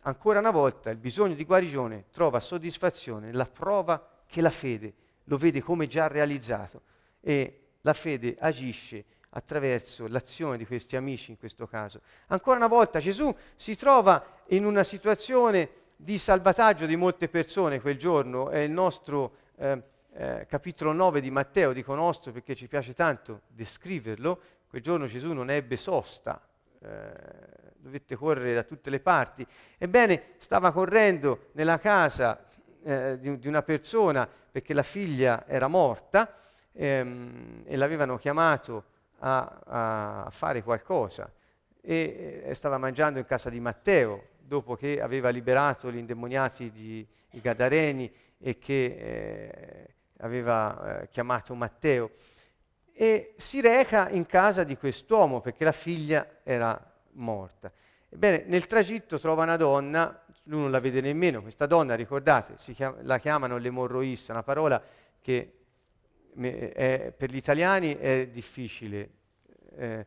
ancora una volta, il bisogno di guarigione trova soddisfazione nella prova che la fede lo vede come già realizzato e la fede agisce attraverso l'azione di questi amici in questo caso. Ancora una volta Gesù si trova in una situazione di salvataggio di molte persone quel giorno, è il nostro eh, eh, capitolo 9 di Matteo, dico nostro perché ci piace tanto descriverlo, quel giorno Gesù non ebbe sosta, eh, dovette correre da tutte le parti. Ebbene, stava correndo nella casa eh, di, di una persona perché la figlia era morta, ehm, e l'avevano chiamato a, a fare qualcosa e, e, stava mangiando in casa di Matteo dopo che aveva liberato gli indemoniati di, di Gadareni e che eh, aveva eh, chiamato Matteo e si reca in casa di quest'uomo perché la figlia era morta. Ebbene, nel tragitto trova una donna lui non la vede nemmeno, questa donna, ricordate, chiama- la chiamano l'emorroissa, una parola che è- per gli italiani è difficile, eh,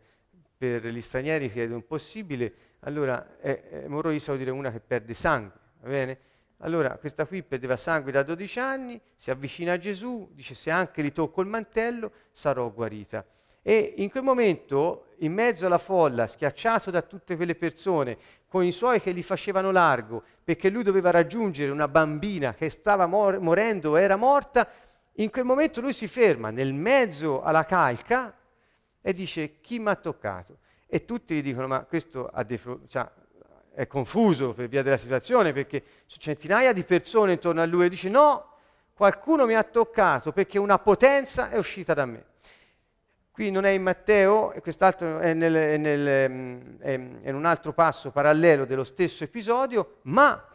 per gli stranieri credo impossibile, allora emorroissa vuol dire una che perde sangue, va bene? Allora questa qui perdeva sangue da 12 anni, si avvicina a Gesù, dice se anche li tocco il mantello sarò guarita. E in quel momento, in mezzo alla folla, schiacciato da tutte quelle persone, con i suoi che gli facevano largo, perché lui doveva raggiungere una bambina che stava mor- morendo, era morta, in quel momento lui si ferma nel mezzo alla calca e dice chi mi ha toccato? E tutti gli dicono ma questo ha dei pro- cioè, è confuso per via della situazione perché centinaia di persone intorno a lui e dice no, qualcuno mi ha toccato perché una potenza è uscita da me. Qui non è in Matteo, e quest'altro è, nel- è nel, è in un altro passo parallelo dello stesso episodio, ma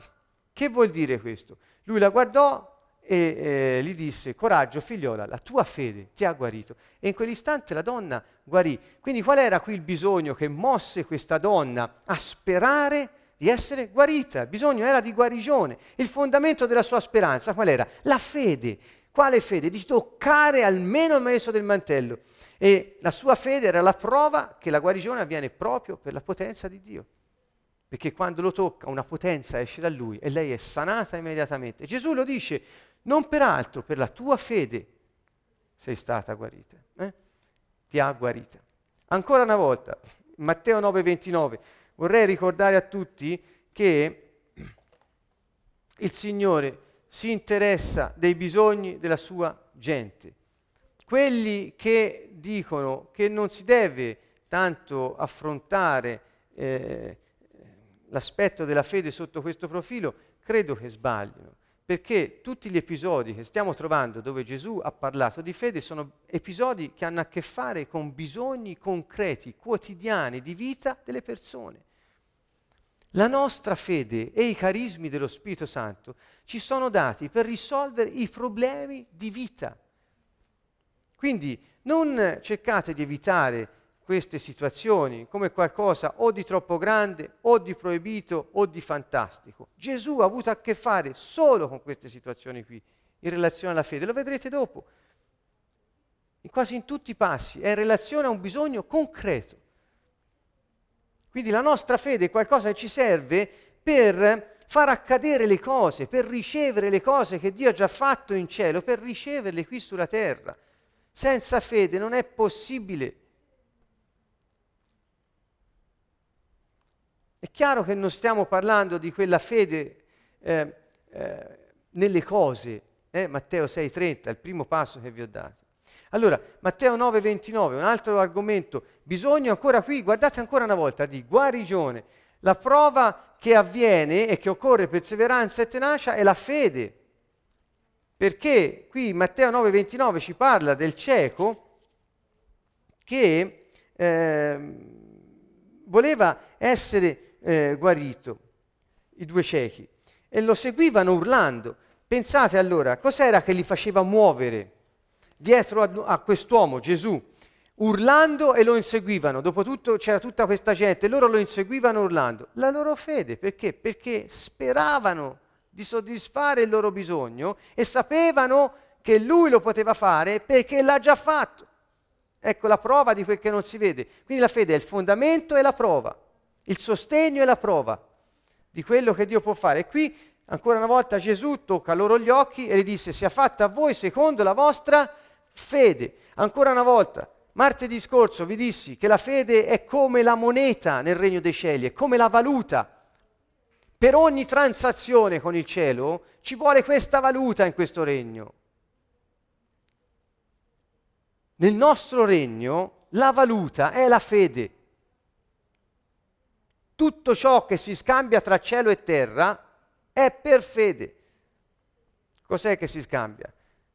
che vuol dire questo? Lui la guardò e eh, gli disse, coraggio figliola, la tua fede ti ha guarito. E in quell'istante la donna guarì. Quindi qual era qui il bisogno che mosse questa donna a sperare di essere guarita? Il bisogno era di guarigione. Il fondamento della sua speranza qual era? La fede. Quale fede? Di toccare almeno il maestro del mantello. E la sua fede era la prova che la guarigione avviene proprio per la potenza di Dio. Perché quando lo tocca una potenza esce da lui e lei è sanata immediatamente. Gesù lo dice, non per altro, per la tua fede sei stata guarita. eh? Ti ha guarita. Ancora una volta, Matteo 9:29, vorrei ricordare a tutti che il Signore si interessa dei bisogni della sua gente. Quelli che dicono che non si deve tanto affrontare eh, l'aspetto della fede sotto questo profilo, credo che sbagliano, perché tutti gli episodi che stiamo trovando dove Gesù ha parlato di fede sono episodi che hanno a che fare con bisogni concreti, quotidiani, di vita delle persone. La nostra fede e i carismi dello Spirito Santo ci sono dati per risolvere i problemi di vita. Quindi non cercate di evitare queste situazioni come qualcosa o di troppo grande o di proibito o di fantastico. Gesù ha avuto a che fare solo con queste situazioni qui in relazione alla fede, lo vedrete dopo. In quasi in tutti i passi è in relazione a un bisogno concreto. Quindi la nostra fede è qualcosa che ci serve per far accadere le cose, per ricevere le cose che Dio ha già fatto in cielo, per riceverle qui sulla terra. Senza fede non è possibile. È chiaro che non stiamo parlando di quella fede eh, eh, nelle cose, eh? Matteo 6,30, il primo passo che vi ho dato. Allora, Matteo 9,29, un altro argomento, bisogno ancora qui, guardate ancora una volta, di guarigione. La prova che avviene e che occorre perseveranza e tenacia è la fede. Perché qui Matteo 9,29 ci parla del cieco che eh, voleva essere eh, guarito, i due ciechi, e lo seguivano urlando. Pensate allora, cos'era che li faceva muovere dietro a, a quest'uomo, Gesù? Urlando e lo inseguivano. Dopotutto c'era tutta questa gente, loro lo inseguivano urlando. La loro fede, perché? Perché speravano di soddisfare il loro bisogno e sapevano che lui lo poteva fare perché l'ha già fatto. Ecco la prova di quel che non si vede. Quindi la fede è il fondamento e la prova, il sostegno e la prova di quello che Dio può fare. E qui ancora una volta Gesù tocca loro gli occhi e gli disse sia fatta a voi secondo la vostra fede. Ancora una volta, martedì scorso vi dissi che la fede è come la moneta nel regno dei cieli, è come la valuta. Per ogni transazione con il cielo ci vuole questa valuta in questo regno. Nel nostro regno la valuta è la fede. Tutto ciò che si scambia tra cielo e terra è per fede. Cos'è che si scambia?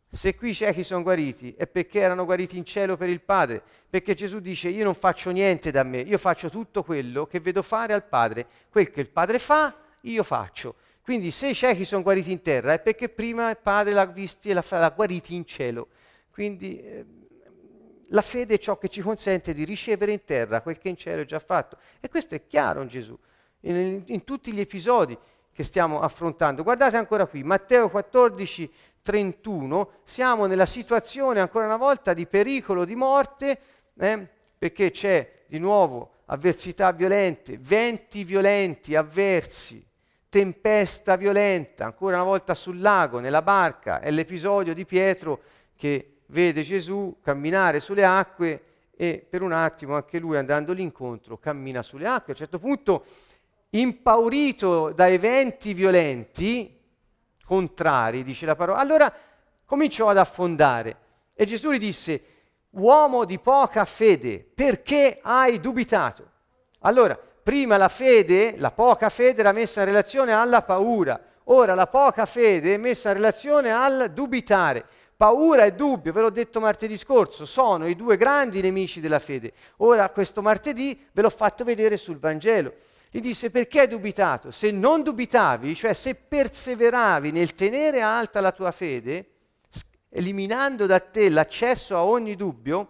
Se qui i ciechi sono guariti è perché erano guariti in cielo per il Padre, perché Gesù dice io non faccio niente da me, io faccio tutto quello che vedo fare al Padre, quel che il Padre fa io faccio. Quindi se i ciechi sono guariti in terra è perché prima il Padre l'ha visti e l'ha, l'ha guariti in cielo. Quindi eh, la fede è ciò che ci consente di ricevere in terra quel che in cielo è già fatto. E questo è chiaro in Gesù, in, in tutti gli episodi che stiamo affrontando. Guardate ancora qui, Matteo 14, 31, siamo nella situazione ancora una volta di pericolo di morte, eh, perché c'è di nuovo avversità violente, venti violenti, avversi, tempesta violenta, ancora una volta sul lago, nella barca, è l'episodio di Pietro che vede Gesù camminare sulle acque e per un attimo anche lui andando l'incontro cammina sulle acque. A un certo punto, impaurito da eventi violenti, contrari, dice la parola, allora cominciò ad affondare e Gesù gli disse, uomo di poca fede, perché hai dubitato? Allora, prima la fede, la poca fede era messa in relazione alla paura, ora la poca fede è messa in relazione al dubitare. Paura e dubbio, ve l'ho detto martedì scorso, sono i due grandi nemici della fede. Ora questo martedì ve l'ho fatto vedere sul Vangelo. Gli disse perché hai dubitato? Se non dubitavi, cioè se perseveravi nel tenere alta la tua fede, eliminando da te l'accesso a ogni dubbio,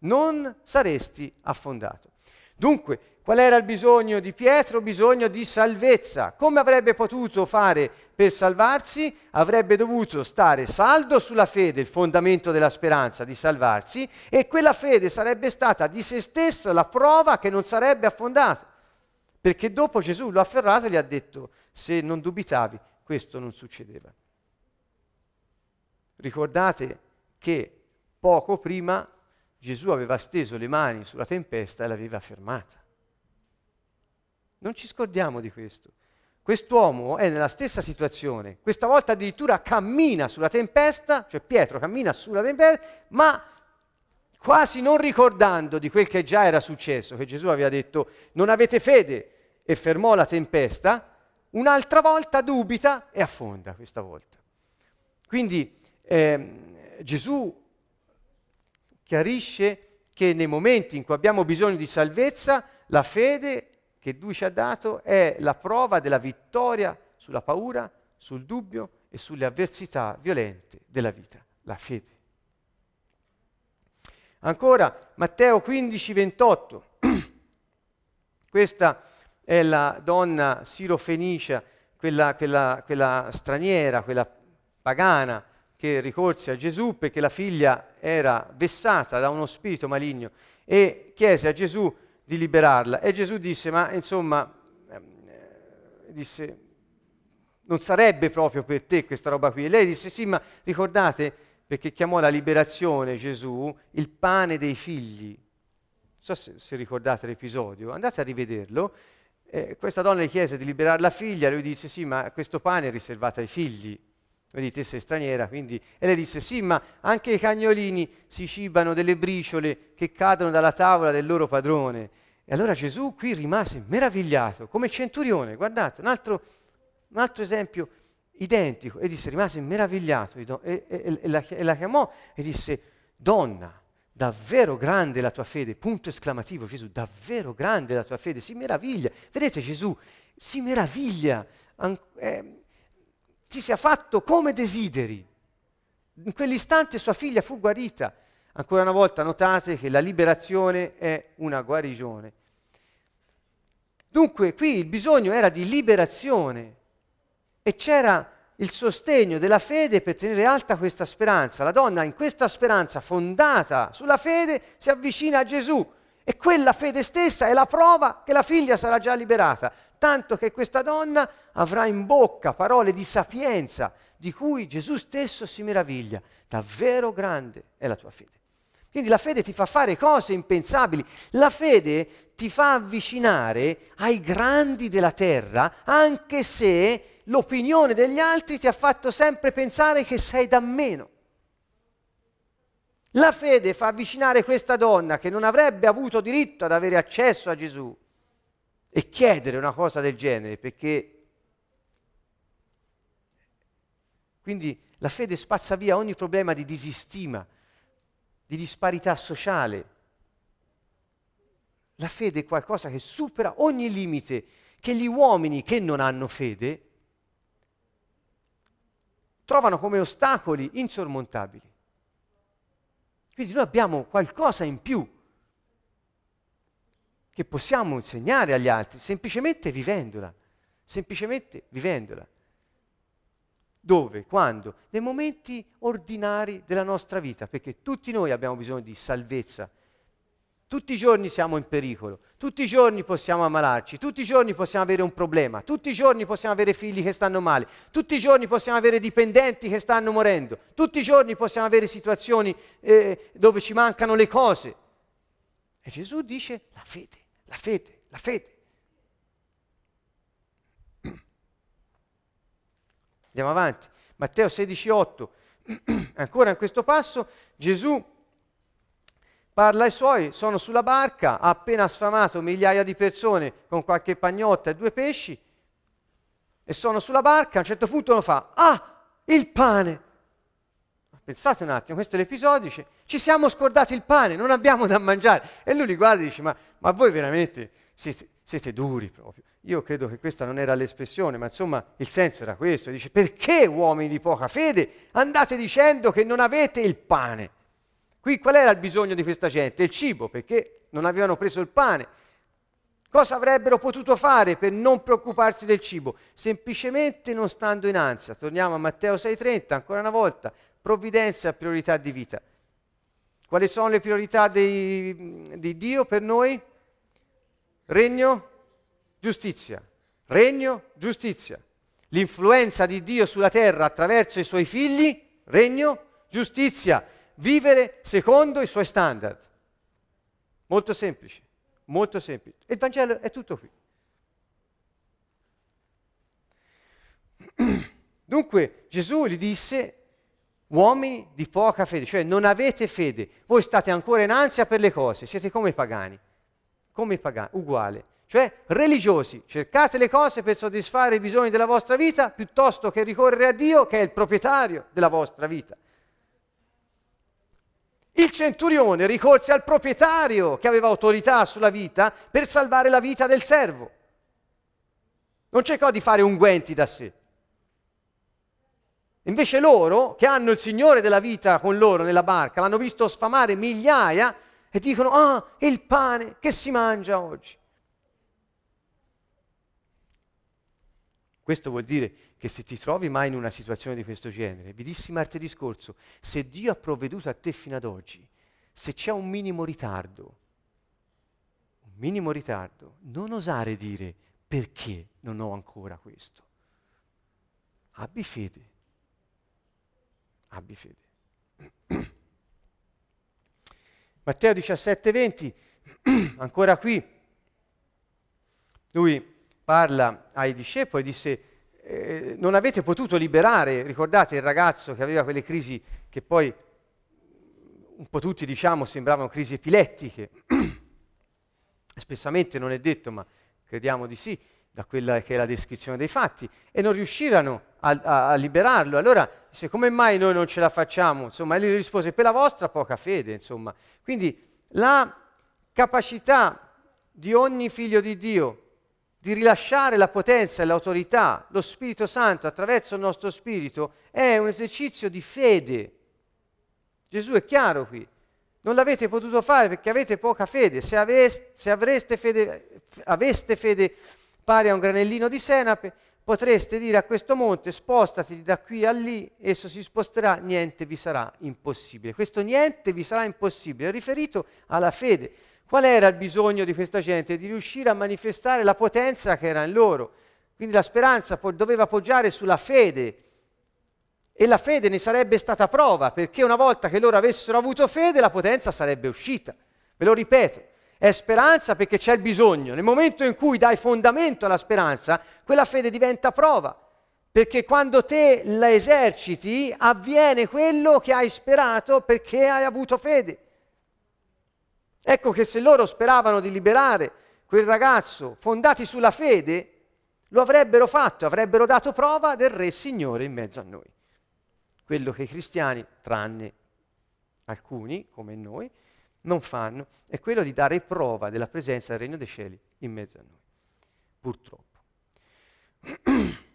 non saresti affondato. Dunque, qual era il bisogno di Pietro? Bisogno di salvezza. Come avrebbe potuto fare per salvarsi? Avrebbe dovuto stare saldo sulla fede, il fondamento della speranza di salvarsi, e quella fede sarebbe stata di se stessa la prova che non sarebbe affondato. Perché dopo Gesù lo ha afferrato e gli ha detto, se non dubitavi, questo non succedeva. Ricordate che poco prima Gesù aveva steso le mani sulla tempesta e l'aveva fermata. Non ci scordiamo di questo. Quest'uomo è nella stessa situazione, questa volta addirittura cammina sulla tempesta, cioè Pietro cammina sulla tempesta, ma quasi non ricordando di quel che già era successo, che Gesù aveva detto non avete fede e fermò la tempesta, un'altra volta dubita e affonda questa volta. Quindi eh, Gesù chiarisce che nei momenti in cui abbiamo bisogno di salvezza, la fede che Lui ci ha dato è la prova della vittoria sulla paura, sul dubbio e sulle avversità violente della vita, la fede. Ancora Matteo 15, 28. Questa è la donna sirofenicia, quella, quella, quella straniera, quella pagana che ricorse a Gesù perché la figlia era vessata da uno spirito maligno e chiese a Gesù di liberarla. E Gesù disse, ma insomma, ehm, eh, disse, non sarebbe proprio per te questa roba qui. E lei disse, sì, ma ricordate, perché chiamò la liberazione Gesù il pane dei figli. Non so se, se ricordate l'episodio, andate a rivederlo. Eh, questa donna le chiese di liberare la figlia, lui disse, sì, ma questo pane è riservato ai figli. Vedete, sei straniera, quindi... E lei disse, sì, ma anche i cagnolini si cibano delle briciole che cadono dalla tavola del loro padrone. E allora Gesù qui rimase meravigliato, come centurione, guardate, un altro, un altro esempio identico, e disse, rimase meravigliato, e, e, e, la, e la chiamò e disse, donna, davvero grande la tua fede, punto esclamativo, Gesù, davvero grande la tua fede, si meraviglia. Vedete Gesù, si meraviglia. An- eh, ti sia fatto come desideri. In quell'istante sua figlia fu guarita. Ancora una volta notate che la liberazione è una guarigione. Dunque qui il bisogno era di liberazione e c'era il sostegno della fede per tenere alta questa speranza. La donna in questa speranza fondata sulla fede si avvicina a Gesù e quella fede stessa è la prova che la figlia sarà già liberata, tanto che questa donna avrà in bocca parole di sapienza di cui Gesù stesso si meraviglia. Davvero grande è la tua fede. Quindi la fede ti fa fare cose impensabili, la fede ti fa avvicinare ai grandi della terra, anche se l'opinione degli altri ti ha fatto sempre pensare che sei da meno. La fede fa avvicinare questa donna che non avrebbe avuto diritto ad avere accesso a Gesù e chiedere una cosa del genere, perché quindi la fede spazza via ogni problema di disistima, di disparità sociale. La fede è qualcosa che supera ogni limite che gli uomini che non hanno fede trovano come ostacoli insormontabili. Quindi noi abbiamo qualcosa in più che possiamo insegnare agli altri, semplicemente vivendola, semplicemente vivendola. Dove? Quando? Nei momenti ordinari della nostra vita, perché tutti noi abbiamo bisogno di salvezza. Tutti i giorni siamo in pericolo, tutti i giorni possiamo ammalarci, tutti i giorni possiamo avere un problema, tutti i giorni possiamo avere figli che stanno male, tutti i giorni possiamo avere dipendenti che stanno morendo, tutti i giorni possiamo avere situazioni eh, dove ci mancano le cose. E Gesù dice la fede, la fede, la fede. Andiamo avanti. Matteo 16,8. Ancora in questo passo Gesù parla ai suoi, sono sulla barca, ha appena sfamato migliaia di persone con qualche pagnotta e due pesci e sono sulla barca, a un certo punto uno fa, ah, il pane. Pensate un attimo, questo è l'episodio, dice, ci siamo scordati il pane, non abbiamo da mangiare. E lui li guarda e dice, ma, ma voi veramente siete, siete duri proprio. Io credo che questa non era l'espressione, ma insomma il senso era questo. Dice, perché uomini di poca fede andate dicendo che non avete il pane? Qui qual era il bisogno di questa gente? Il cibo, perché non avevano preso il pane. Cosa avrebbero potuto fare per non preoccuparsi del cibo? Semplicemente non stando in ansia. Torniamo a Matteo 6:30, ancora una volta, provvidenza priorità di vita. Quali sono le priorità di, di Dio per noi? Regno, giustizia. Regno, giustizia. L'influenza di Dio sulla terra attraverso i suoi figli, regno, giustizia. Vivere secondo i suoi standard. Molto semplice, molto semplice. Il Vangelo è tutto qui. Dunque Gesù gli disse, uomini di poca fede, cioè non avete fede, voi state ancora in ansia per le cose, siete come i pagani, come i pagani, uguale. Cioè religiosi, cercate le cose per soddisfare i bisogni della vostra vita piuttosto che ricorrere a Dio che è il proprietario della vostra vita. Il centurione ricorse al proprietario che aveva autorità sulla vita per salvare la vita del servo. Non cercò di fare unguenti da sé. Invece loro, che hanno il Signore della vita con loro nella barca, l'hanno visto sfamare migliaia e dicono, ah, il pane che si mangia oggi. Questo vuol dire che se ti trovi mai in una situazione di questo genere, vi dissi martedì scorso, se Dio ha provveduto a te fino ad oggi, se c'è un minimo ritardo, un minimo ritardo, non osare dire perché non ho ancora questo. Abbi fede. Abbi fede. Matteo 17, 20, ancora qui, lui parla ai discepoli, disse, eh, non avete potuto liberare, ricordate il ragazzo che aveva quelle crisi che poi un po' tutti diciamo sembravano crisi epilettiche, spessamente non è detto, ma crediamo di sì, da quella che è la descrizione dei fatti, e non riuscirono a, a, a liberarlo. Allora, se come mai noi non ce la facciamo? Insomma, egli rispose, per la vostra poca fede, insomma. Quindi la capacità di ogni figlio di Dio di rilasciare la potenza e l'autorità, lo Spirito Santo attraverso il nostro spirito, è un esercizio di fede. Gesù è chiaro qui. Non l'avete potuto fare perché avete poca fede. Se, aveste, se avreste fede, aveste fede pari a un granellino di senape, potreste dire a questo monte spostati da qui a lì, esso si sposterà, niente vi sarà impossibile. Questo niente vi sarà impossibile è riferito alla fede. Qual era il bisogno di questa gente? Di riuscire a manifestare la potenza che era in loro. Quindi la speranza po- doveva poggiare sulla fede e la fede ne sarebbe stata prova, perché una volta che loro avessero avuto fede la potenza sarebbe uscita. Ve lo ripeto, è speranza perché c'è il bisogno. Nel momento in cui dai fondamento alla speranza, quella fede diventa prova. Perché quando te la eserciti avviene quello che hai sperato perché hai avuto fede. Ecco che se loro speravano di liberare quel ragazzo fondati sulla fede, lo avrebbero fatto, avrebbero dato prova del Re Signore in mezzo a noi. Quello che i cristiani, tranne alcuni come noi, non fanno è quello di dare prova della presenza del Regno dei Cieli in mezzo a noi. Purtroppo.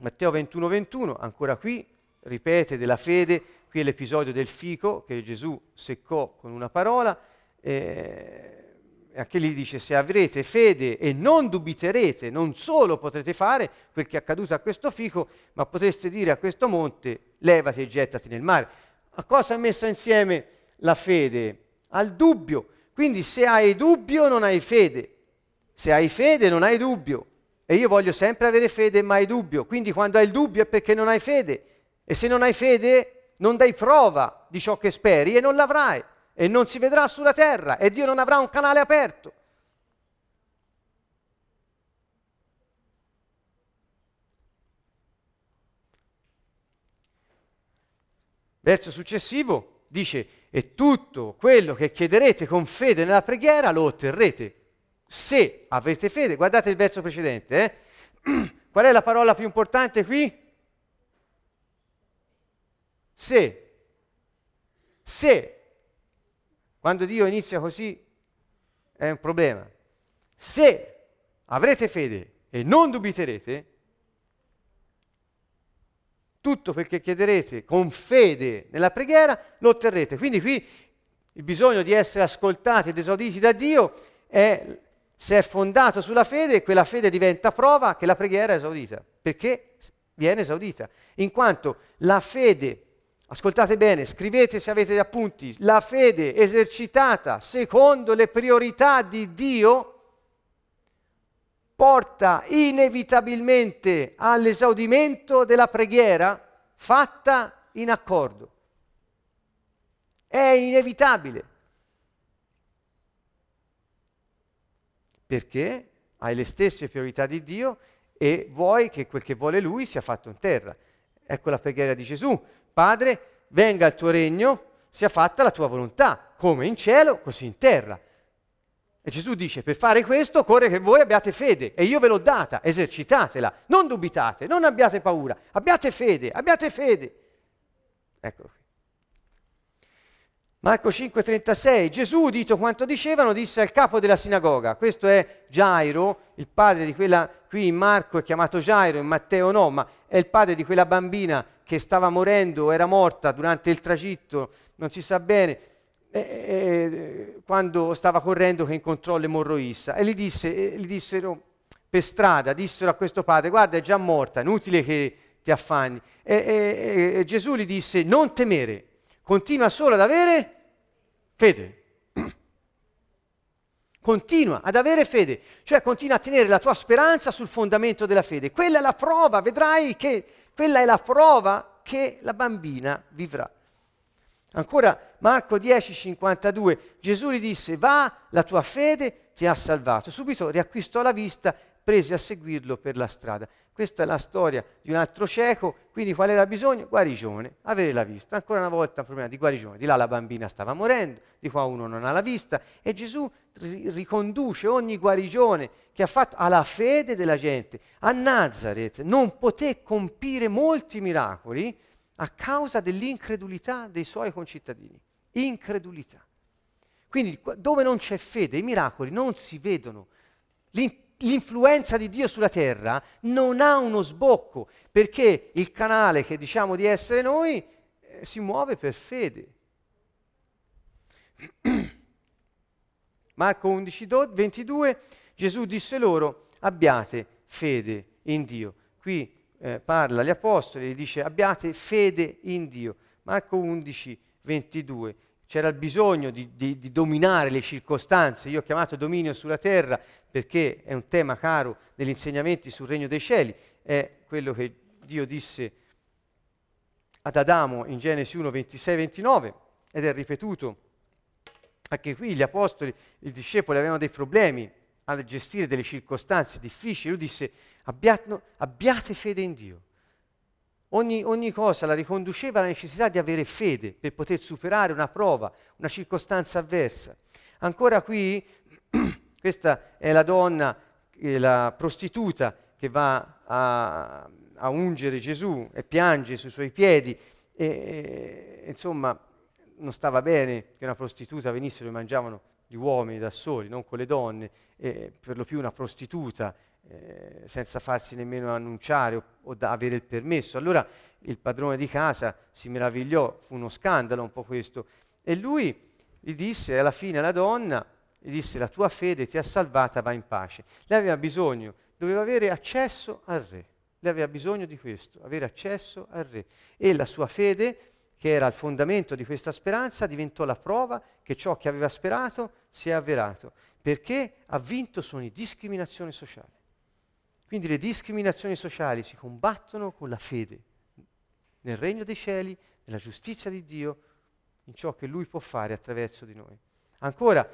Matteo 21, 21, ancora qui, ripete della fede, qui è l'episodio del fico che Gesù seccò con una parola, eh, anche lì dice se avrete fede e non dubiterete, non solo potrete fare quel che è accaduto a questo fico, ma potreste dire a questo monte levati e gettati nel mare. A cosa è messa insieme la fede? Al dubbio. Quindi se hai dubbio non hai fede. Se hai fede non hai dubbio. E io voglio sempre avere fede mai dubbio. Quindi quando hai il dubbio è perché non hai fede. E se non hai fede non dai prova di ciò che speri e non l'avrai. E non si vedrà sulla terra e Dio non avrà un canale aperto. Verso successivo dice, e tutto quello che chiederete con fede nella preghiera lo otterrete. Se avete fede, guardate il verso precedente, eh? qual è la parola più importante qui? Se. Se. Quando Dio inizia così è un problema. Se avrete fede e non dubiterete, tutto quel che chiederete con fede nella preghiera lo otterrete. Quindi qui il bisogno di essere ascoltati ed esauditi da Dio è, se è fondato sulla fede, quella fede diventa prova che la preghiera è esaudita, perché viene esaudita, in quanto la fede, ascoltate bene, scrivete se avete gli appunti, la fede esercitata secondo le priorità di Dio porta inevitabilmente all'esaudimento della preghiera fatta in accordo. È inevitabile. Perché hai le stesse priorità di Dio e vuoi che quel che vuole Lui sia fatto in terra. Ecco la preghiera di Gesù. Padre, venga il tuo regno, sia fatta la tua volontà, come in cielo, così in terra. E Gesù dice, per fare questo occorre che voi abbiate fede e io ve l'ho data, esercitatela, non dubitate, non abbiate paura, abbiate fede, abbiate fede. Qui. Marco 5:36, Gesù, udito quanto dicevano, disse al capo della sinagoga, questo è Gairo, il padre di quella, qui in Marco è chiamato Gairo, in Matteo no, ma è il padre di quella bambina che stava morendo, era morta durante il tragitto, non si sa bene, e, e, quando stava correndo che incontrò l'emorroissa e gli, disse, e gli dissero per strada, dissero a questo padre, guarda è già morta, inutile che ti affanni. E, e Gesù gli disse, non temere, continua solo ad avere fede. Continua ad avere fede, cioè continua a tenere la tua speranza sul fondamento della fede. Quella è la prova, vedrai che quella è la prova che la bambina vivrà. Ancora Marco 10, 52, Gesù gli disse, va, la tua fede ti ha salvato. Subito riacquistò la vista, prese a seguirlo per la strada. Questa è la storia di un altro cieco, quindi qual era il bisogno? Guarigione, avere la vista. Ancora una volta un problema di guarigione. Di là la bambina stava morendo, di qua uno non ha la vista e Gesù riconduce ogni guarigione che ha fatto alla fede della gente. A Nazareth non poté compire molti miracoli, a causa dell'incredulità dei suoi concittadini. Incredulità. Quindi dove non c'è fede, i miracoli non si vedono. L'influenza di Dio sulla terra non ha uno sbocco, perché il canale che diciamo di essere noi eh, si muove per fede. Marco 11, 22, Gesù disse loro, abbiate fede in Dio. Qui eh, parla agli apostoli e dice abbiate fede in Dio. Marco 11, 22. C'era il bisogno di, di, di, dominare le circostanze, io ho chiamato dominio sulla terra perché è un tema caro negli insegnamenti sul regno dei cieli, è quello che Dio disse ad Adamo in Genesi 1, 26, 29 ed è ripetuto anche qui. Gli apostoli, i discepoli avevano dei problemi a gestire delle circostanze difficili, lui disse abbiate, abbiate fede in Dio. Ogni, ogni, cosa la riconduceva alla necessità di avere fede per poter superare una prova, una circostanza avversa. Ancora qui, questa è la donna, eh, la prostituta che va a, a, ungere Gesù e piange sui suoi piedi. E, e, insomma, non stava bene che una prostituta venisse e mangiavano gli uomini da soli, non con le donne, e per lo più una prostituta eh, senza farsi nemmeno annunciare o, o avere il permesso. Allora il padrone di casa si meravigliò, fu uno scandalo un po' questo, e lui gli disse alla fine alla donna, gli disse la tua fede ti ha salvata, va in pace. Lei aveva bisogno, doveva avere accesso al re. Lei aveva bisogno di questo, avere accesso al re. E la sua fede, che era il fondamento di questa speranza, diventò la prova che ciò che aveva sperato si è avverato, perché ha vinto su ogni discriminazione sociale. Quindi le discriminazioni sociali si combattono con la fede nel regno dei cieli, nella giustizia di Dio, in ciò che Lui può fare attraverso di noi. Ancora,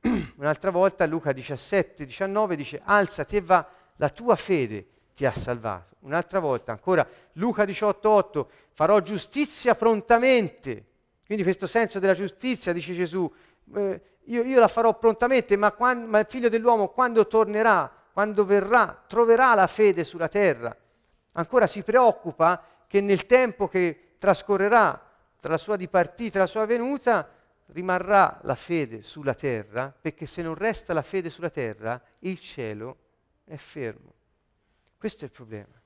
un'altra volta, Luca 17, 19 dice, alzati e va, la tua fede ti ha salvato. Un'altra volta, ancora, Luca 18, 8, farò giustizia prontamente. Quindi questo senso della giustizia, dice Gesù, eh, io, io, la farò prontamente, ma, quando, ma il figlio dell'uomo quando tornerà, quando verrà, troverà la fede sulla terra. Ancora si preoccupa che nel tempo che trascorrerà tra la sua dipartita e la sua venuta, rimarrà la fede sulla terra, perché se non resta la fede sulla terra, il cielo è fermo. Questo è il problema.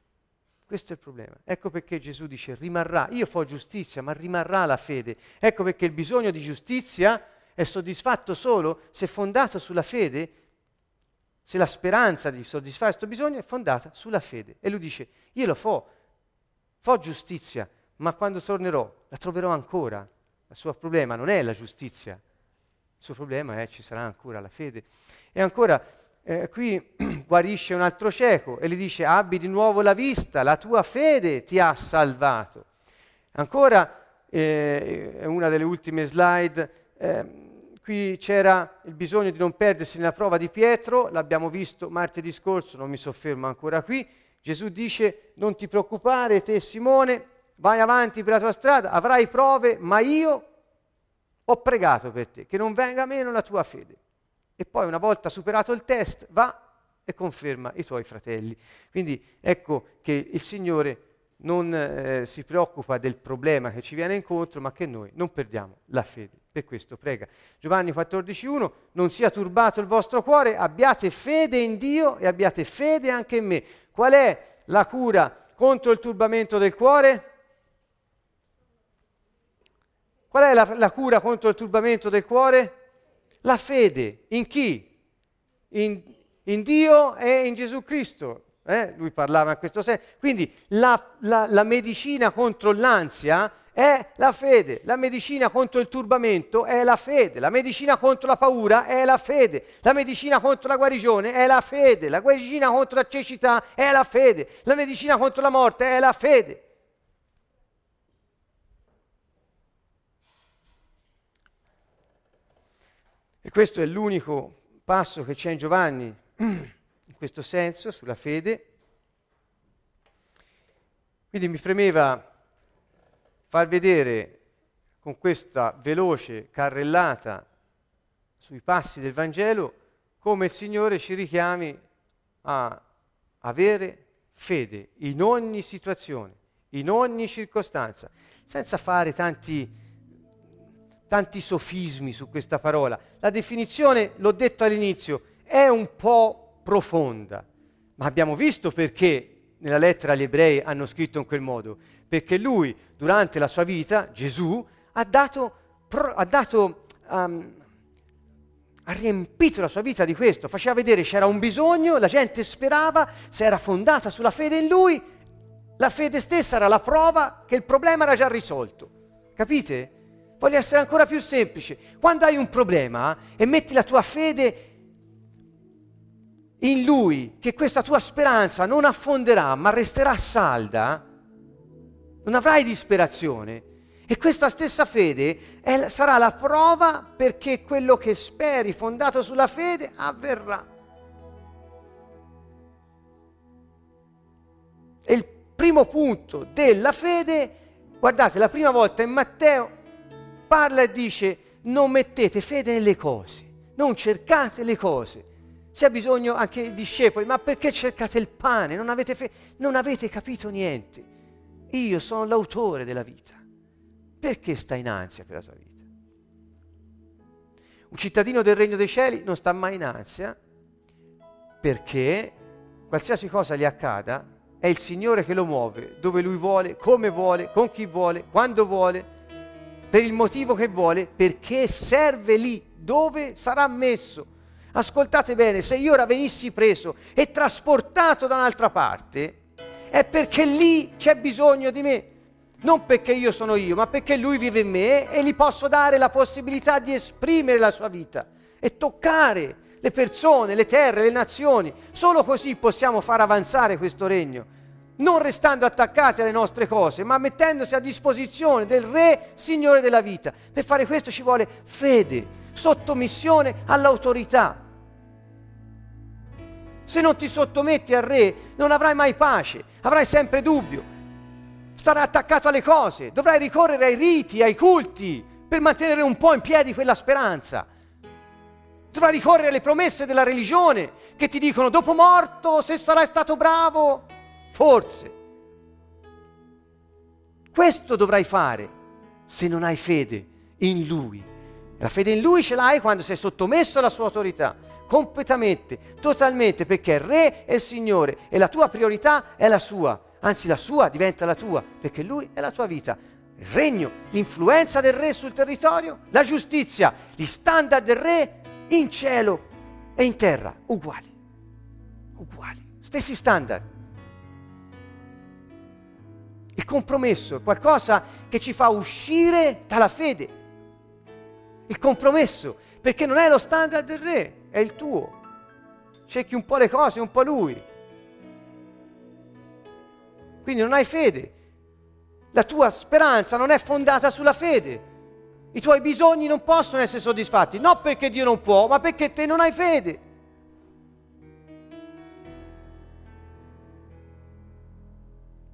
Questo è il problema. Ecco perché Gesù dice rimarrà, io fo giustizia, ma rimarrà la fede. Ecco perché il bisogno di giustizia è soddisfatto solo se fondato sulla fede, se la speranza di soddisfare questo bisogno è fondata sulla fede. E lui dice, io lo fo, fo giustizia, ma quando tornerò la troverò ancora. Il suo problema non è la giustizia, il suo problema è ci sarà ancora la fede. E ancora eh, qui guarisce un altro cieco e gli dice abbi di nuovo la vista, la tua fede ti ha salvato. Ancora, eh, una delle ultime slide, eh, qui c'era il bisogno di non perdersi nella prova di Pietro, l'abbiamo visto martedì scorso, non mi soffermo ancora qui. Gesù dice non ti preoccupare te Simone, vai avanti per la tua strada, avrai prove, ma io ho pregato per te, che non venga meno la tua fede. E poi una volta superato il test, va e conferma i tuoi fratelli. Quindi ecco che il Signore non eh, si preoccupa del problema che ci viene incontro, ma che noi non perdiamo la fede. Per questo prega. Giovanni 14,1 Non sia turbato il vostro cuore, abbiate fede in Dio e abbiate fede anche in me. Qual è la cura contro il turbamento del cuore? Qual è la, la cura contro il turbamento del cuore? La fede. In chi? In, in Dio e in Gesù Cristo. Eh? Lui parlava in questo senso. Quindi la, la, la, medicina contro l'ansia è la fede, la medicina contro il turbamento è la fede, la medicina contro la paura è la fede, la medicina contro la guarigione è la fede, la medicina contro la cecità è la fede, la medicina contro la morte è la fede. E questo è l'unico passo che c'è in Giovanni questo senso, sulla fede. Quindi mi premeva far vedere con questa veloce carrellata sui passi del Vangelo come il Signore ci richiami a avere fede in ogni situazione, in ogni circostanza, senza fare tanti tanti sofismi su questa parola. La definizione, l'ho detto all'inizio, è un po' profonda, ma abbiamo visto perché nella lettera agli ebrei hanno scritto in quel modo, perché lui durante la sua vita, Gesù, ha dato, ha, dato, um, ha riempito la sua vita di questo, faceva vedere c'era un bisogno, la gente sperava, se era fondata sulla fede in lui, la fede stessa era la prova che il problema era già risolto. Capite? Voglio essere ancora più semplice. Quando hai un problema e metti la tua fede in Lui, che questa tua speranza non affonderà, ma resterà salda, non avrai disperazione. E questa stessa fede è, sarà la prova perché quello che speri, fondato sulla fede, avverrà. E il primo punto della fede, guardate, la prima volta in Matteo parla e dice non mettete fede nelle cose, non cercate le cose. Ha bisogno anche i discepoli, ma perché cercate il pane? Non avete, fe- non avete capito niente. Io sono l'autore della vita. Perché stai in ansia per la tua vita? Un cittadino del regno dei cieli non sta mai in ansia perché qualsiasi cosa gli accada è il Signore che lo muove, dove lui vuole, come vuole, con chi vuole, quando vuole per il motivo che vuole, perché serve lì dove sarà messo. Ascoltate bene, se io ora venissi preso e trasportato da un'altra parte, è perché lì c'è bisogno di me. Non perché io sono io, ma perché lui vive in me e gli posso dare la possibilità di esprimere la sua vita e toccare le persone, le terre, le nazioni. Solo così possiamo far avanzare questo regno. Non restando attaccati alle nostre cose, ma mettendosi a disposizione del Re, Signore della vita. Per fare questo ci vuole fede, sottomissione all'autorità. Se non ti sottometti al Re, non avrai mai pace, avrai sempre dubbio. Starai attaccato alle cose, dovrai ricorrere ai riti, ai culti, per mantenere un po' in piedi quella speranza. Dovrai ricorrere alle promesse della religione che ti dicono dopo morto, se sarai stato bravo, forse. Questo dovrai fare se non hai fede in Lui. La fede in Lui ce l'hai quando sei sottomesso alla sua autorità, completamente, totalmente, perché è Re e Signore e la tua priorità è la sua, anzi la sua diventa la tua, perché Lui è la tua vita. Il regno, l'influenza del Re sul territorio, la giustizia, gli standard del Re in cielo e in terra, uguali, uguali, stessi standard. Il compromesso è qualcosa che ci fa uscire dalla fede. Il compromesso, perché non è lo standard del re, è il tuo. Cerchi un po' le cose, un po' lui. Quindi non hai fede. La tua speranza non è fondata sulla fede. I tuoi bisogni non possono essere soddisfatti, non perché Dio non può, ma perché te non hai fede.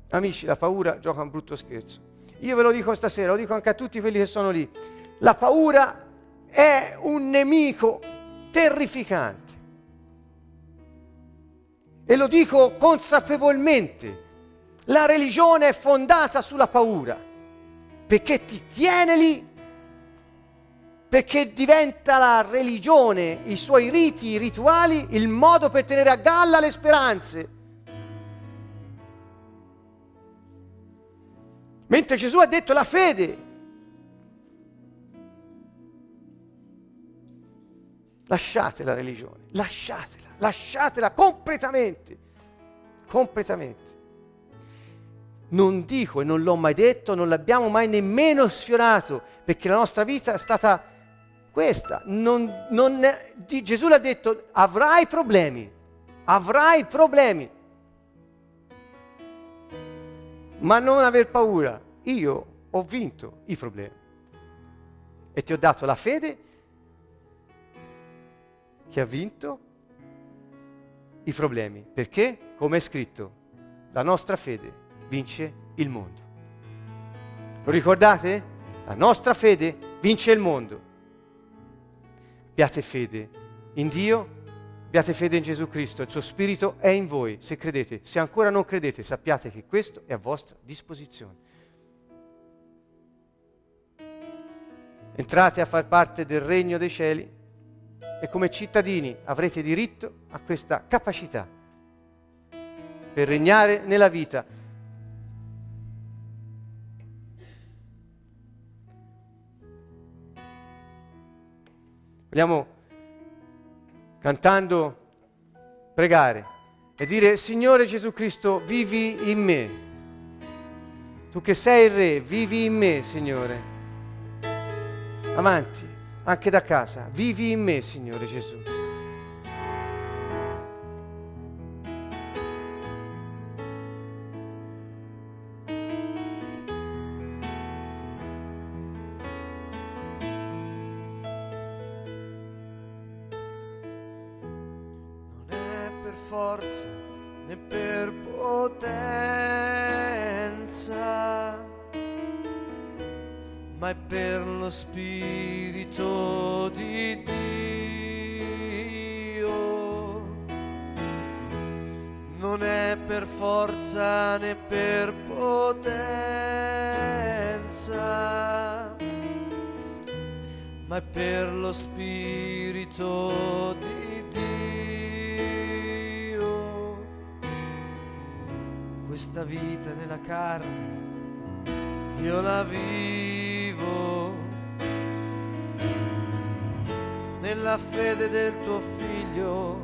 Amici, la paura gioca un brutto scherzo. Io ve lo dico stasera, lo dico anche a tutti quelli che sono lì. La paura è un nemico terrificante. E lo dico consapevolmente. La religione è fondata sulla paura, perché ti tiene lì, perché diventa la religione, i suoi riti, i rituali, il modo per tenere a galla le speranze. Mentre Gesù ha detto la fede. Lasciate la religione, lasciatela, lasciatela completamente, completamente. Non dico e non l'ho mai detto, non l'abbiamo mai nemmeno sfiorato, perché la nostra vita è stata questa. Non, non, Gesù l'ha detto, avrai problemi, avrai problemi ma non aver paura. Io ho vinto i problemi e ti ho dato la fede che ha vinto i problemi. Perché, come è scritto, la nostra fede vince il mondo. Lo ricordate? La nostra fede vince il mondo. Abbiate fede in Dio Abbiate fede in Gesù Cristo, il suo Spirito è in voi, se credete. Se ancora non credete, sappiate che questo è a vostra disposizione. Entrate a far parte del regno dei cieli e come cittadini avrete diritto a questa capacità per regnare nella vita. Vogliamo cantando, pregare e dire Signore Gesù Cristo, vivi in me. Tu che sei il Re, vivi in me, Signore. Avanti, anche da casa, vivi in me, Signore Gesù.
Per forza né per potenza ma è per lo Spirito di Dio. Questa vita nella carne, io la vivo nella fede del tuo figlio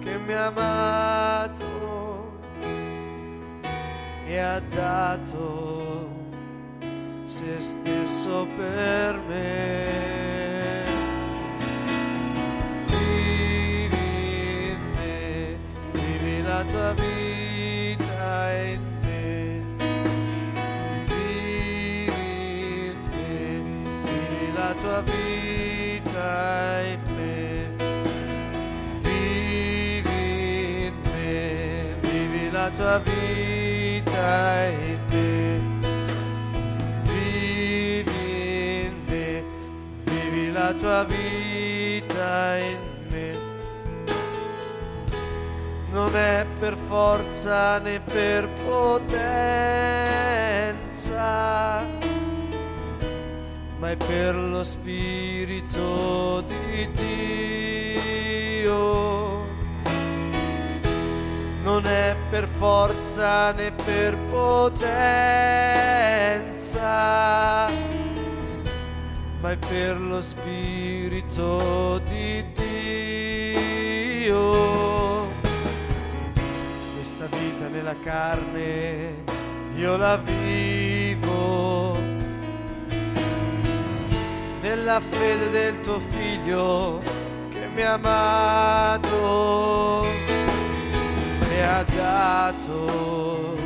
che mi ha amato e ha dato se stesso per me. Vivi in me, vivi la tua vita in me. Vivi in me, vivi la tua vita in me. In me, vivi la tua vita Vivi vivi la tua vita in me. Non è per forza né per potenza, ma è per lo Spirito di Dio. Non è per forza né per potenza, ma è per lo Spirito di Dio. Questa vita nella carne io la vivo nella fede del tuo figlio che mi ha amato e ha dato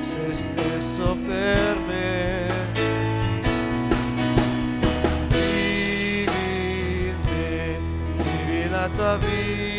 se stesso per me. Vivi in me, vivi la tua vita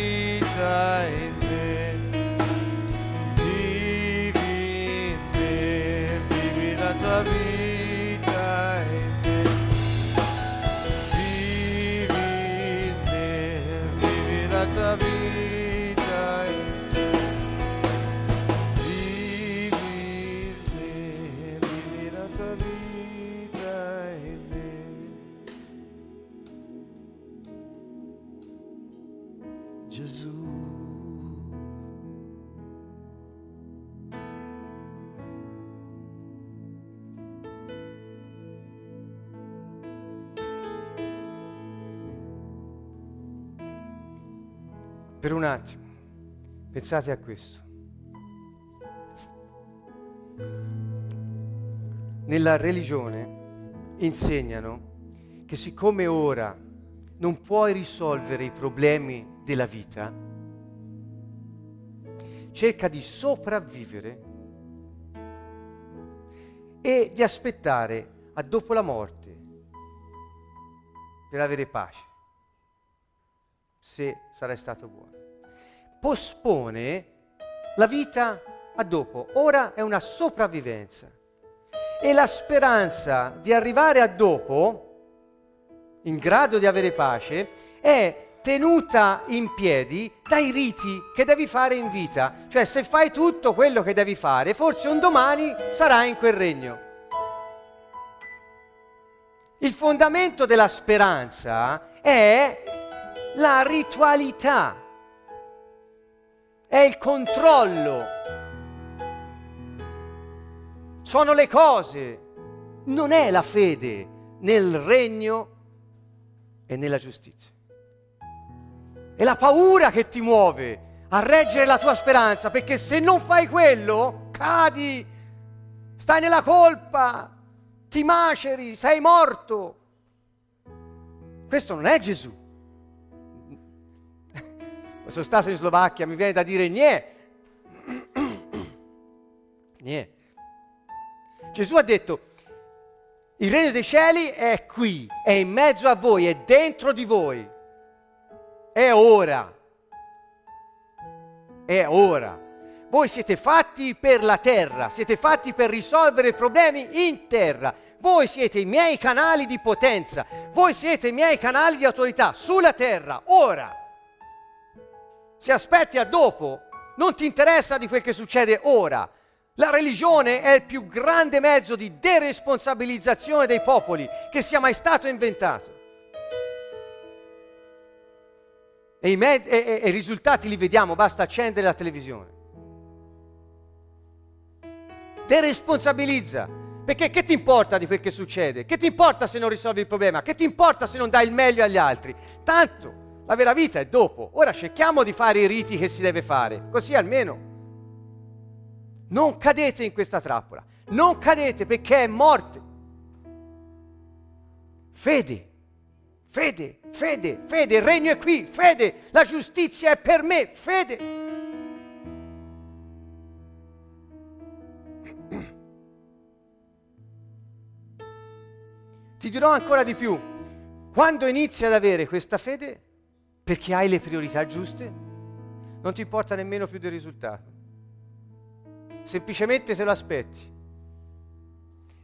Per un attimo, pensate a questo. Nella religione insegnano che siccome ora non puoi risolvere i problemi della vita, cerca di sopravvivere e di aspettare a dopo la morte per avere pace, se sarai stato buono. Pospone la vita a dopo, ora è una sopravvivenza e la speranza di arrivare a dopo, in grado di avere pace, è tenuta in piedi dai riti che devi fare in vita. Cioè se fai tutto quello che devi fare, forse un domani sarai in quel regno. Il fondamento della speranza è la ritualità, è il controllo, sono le cose, non è la fede nel regno e nella giustizia. È la paura che ti muove a reggere la tua speranza, perché se non fai quello, cadi, stai nella colpa, ti maceri, sei morto. Questo non è Gesù. Sono stato in Slovacchia, mi viene da dire niente. Niente. Gesù ha detto, il regno dei cieli è qui, è in mezzo a voi, è dentro di voi. È ora. È ora. Voi siete fatti per la terra, siete fatti per risolvere problemi in terra. Voi siete i miei canali di potenza, voi siete i miei canali di autorità sulla terra, ora. Se aspetti a dopo, non ti interessa di quel che succede ora. La religione è il più grande mezzo di deresponsabilizzazione dei popoli che sia mai stato inventato. E i, med- e- e- i risultati li vediamo, basta accendere la televisione. Deresponsabilizza. Perché che ti importa di quel che succede? Che ti importa se non risolvi il problema? Che ti importa se non dai il meglio agli altri? Tanto, la vera vita è dopo. Ora cerchiamo di fare i riti che si deve fare, così almeno. Non cadete in questa trappola, non cadete perché è morte. Fede, fede, fede, fede, il regno è qui, fede, la giustizia è per me, fede. Ti dirò ancora di più, quando inizi ad avere questa fede, perché hai le priorità giuste, non ti importa nemmeno più del risultato. Semplicemente te lo aspetti.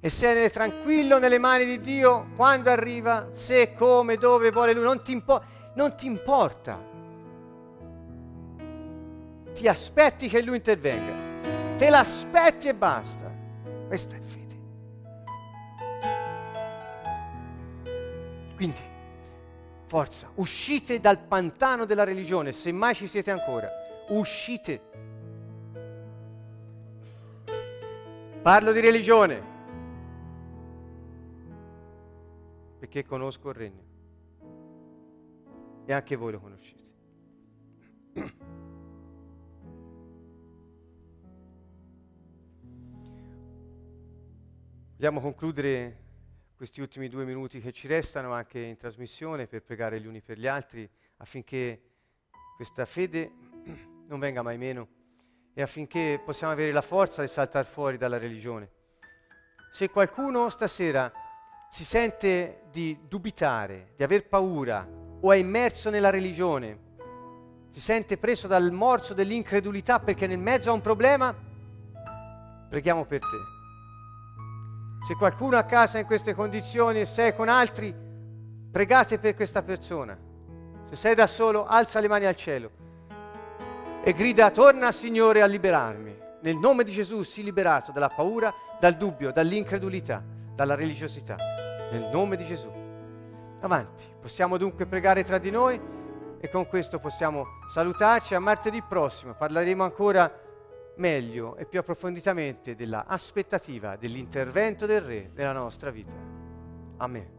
E sei tranquillo nelle mani di Dio quando arriva, se, come, dove vuole Lui, non ti, impo- non ti importa. Ti aspetti che Lui intervenga. Te l'aspetti e basta. Questa è fede. Quindi, forza, uscite dal pantano della religione, se mai ci siete ancora. Uscite. Parlo di religione perché conosco il regno e anche voi lo conoscete. Vogliamo concludere questi ultimi due minuti che ci restano anche in trasmissione per pregare gli uni per gli altri affinché questa fede non venga mai meno e affinché possiamo avere la forza di saltare fuori dalla religione. Se qualcuno stasera si sente di dubitare, di aver paura o è immerso nella religione, si sente preso dal morso dell'incredulità perché nel mezzo ha un problema, preghiamo per te. Se qualcuno a casa è in queste condizioni e sei con altri, pregate per questa persona. Se sei da solo, alza le mani al cielo e grida, torna Signore a liberarmi. Nel nome di Gesù sii liberato dalla paura, dal dubbio, dall'incredulità, dalla religiosità. Nel nome di Gesù. Avanti. Possiamo dunque pregare tra di noi e con questo possiamo salutarci. A martedì prossimo parleremo ancora meglio e più approfonditamente della aspettativa dell'intervento del Re nella nostra vita. Amen.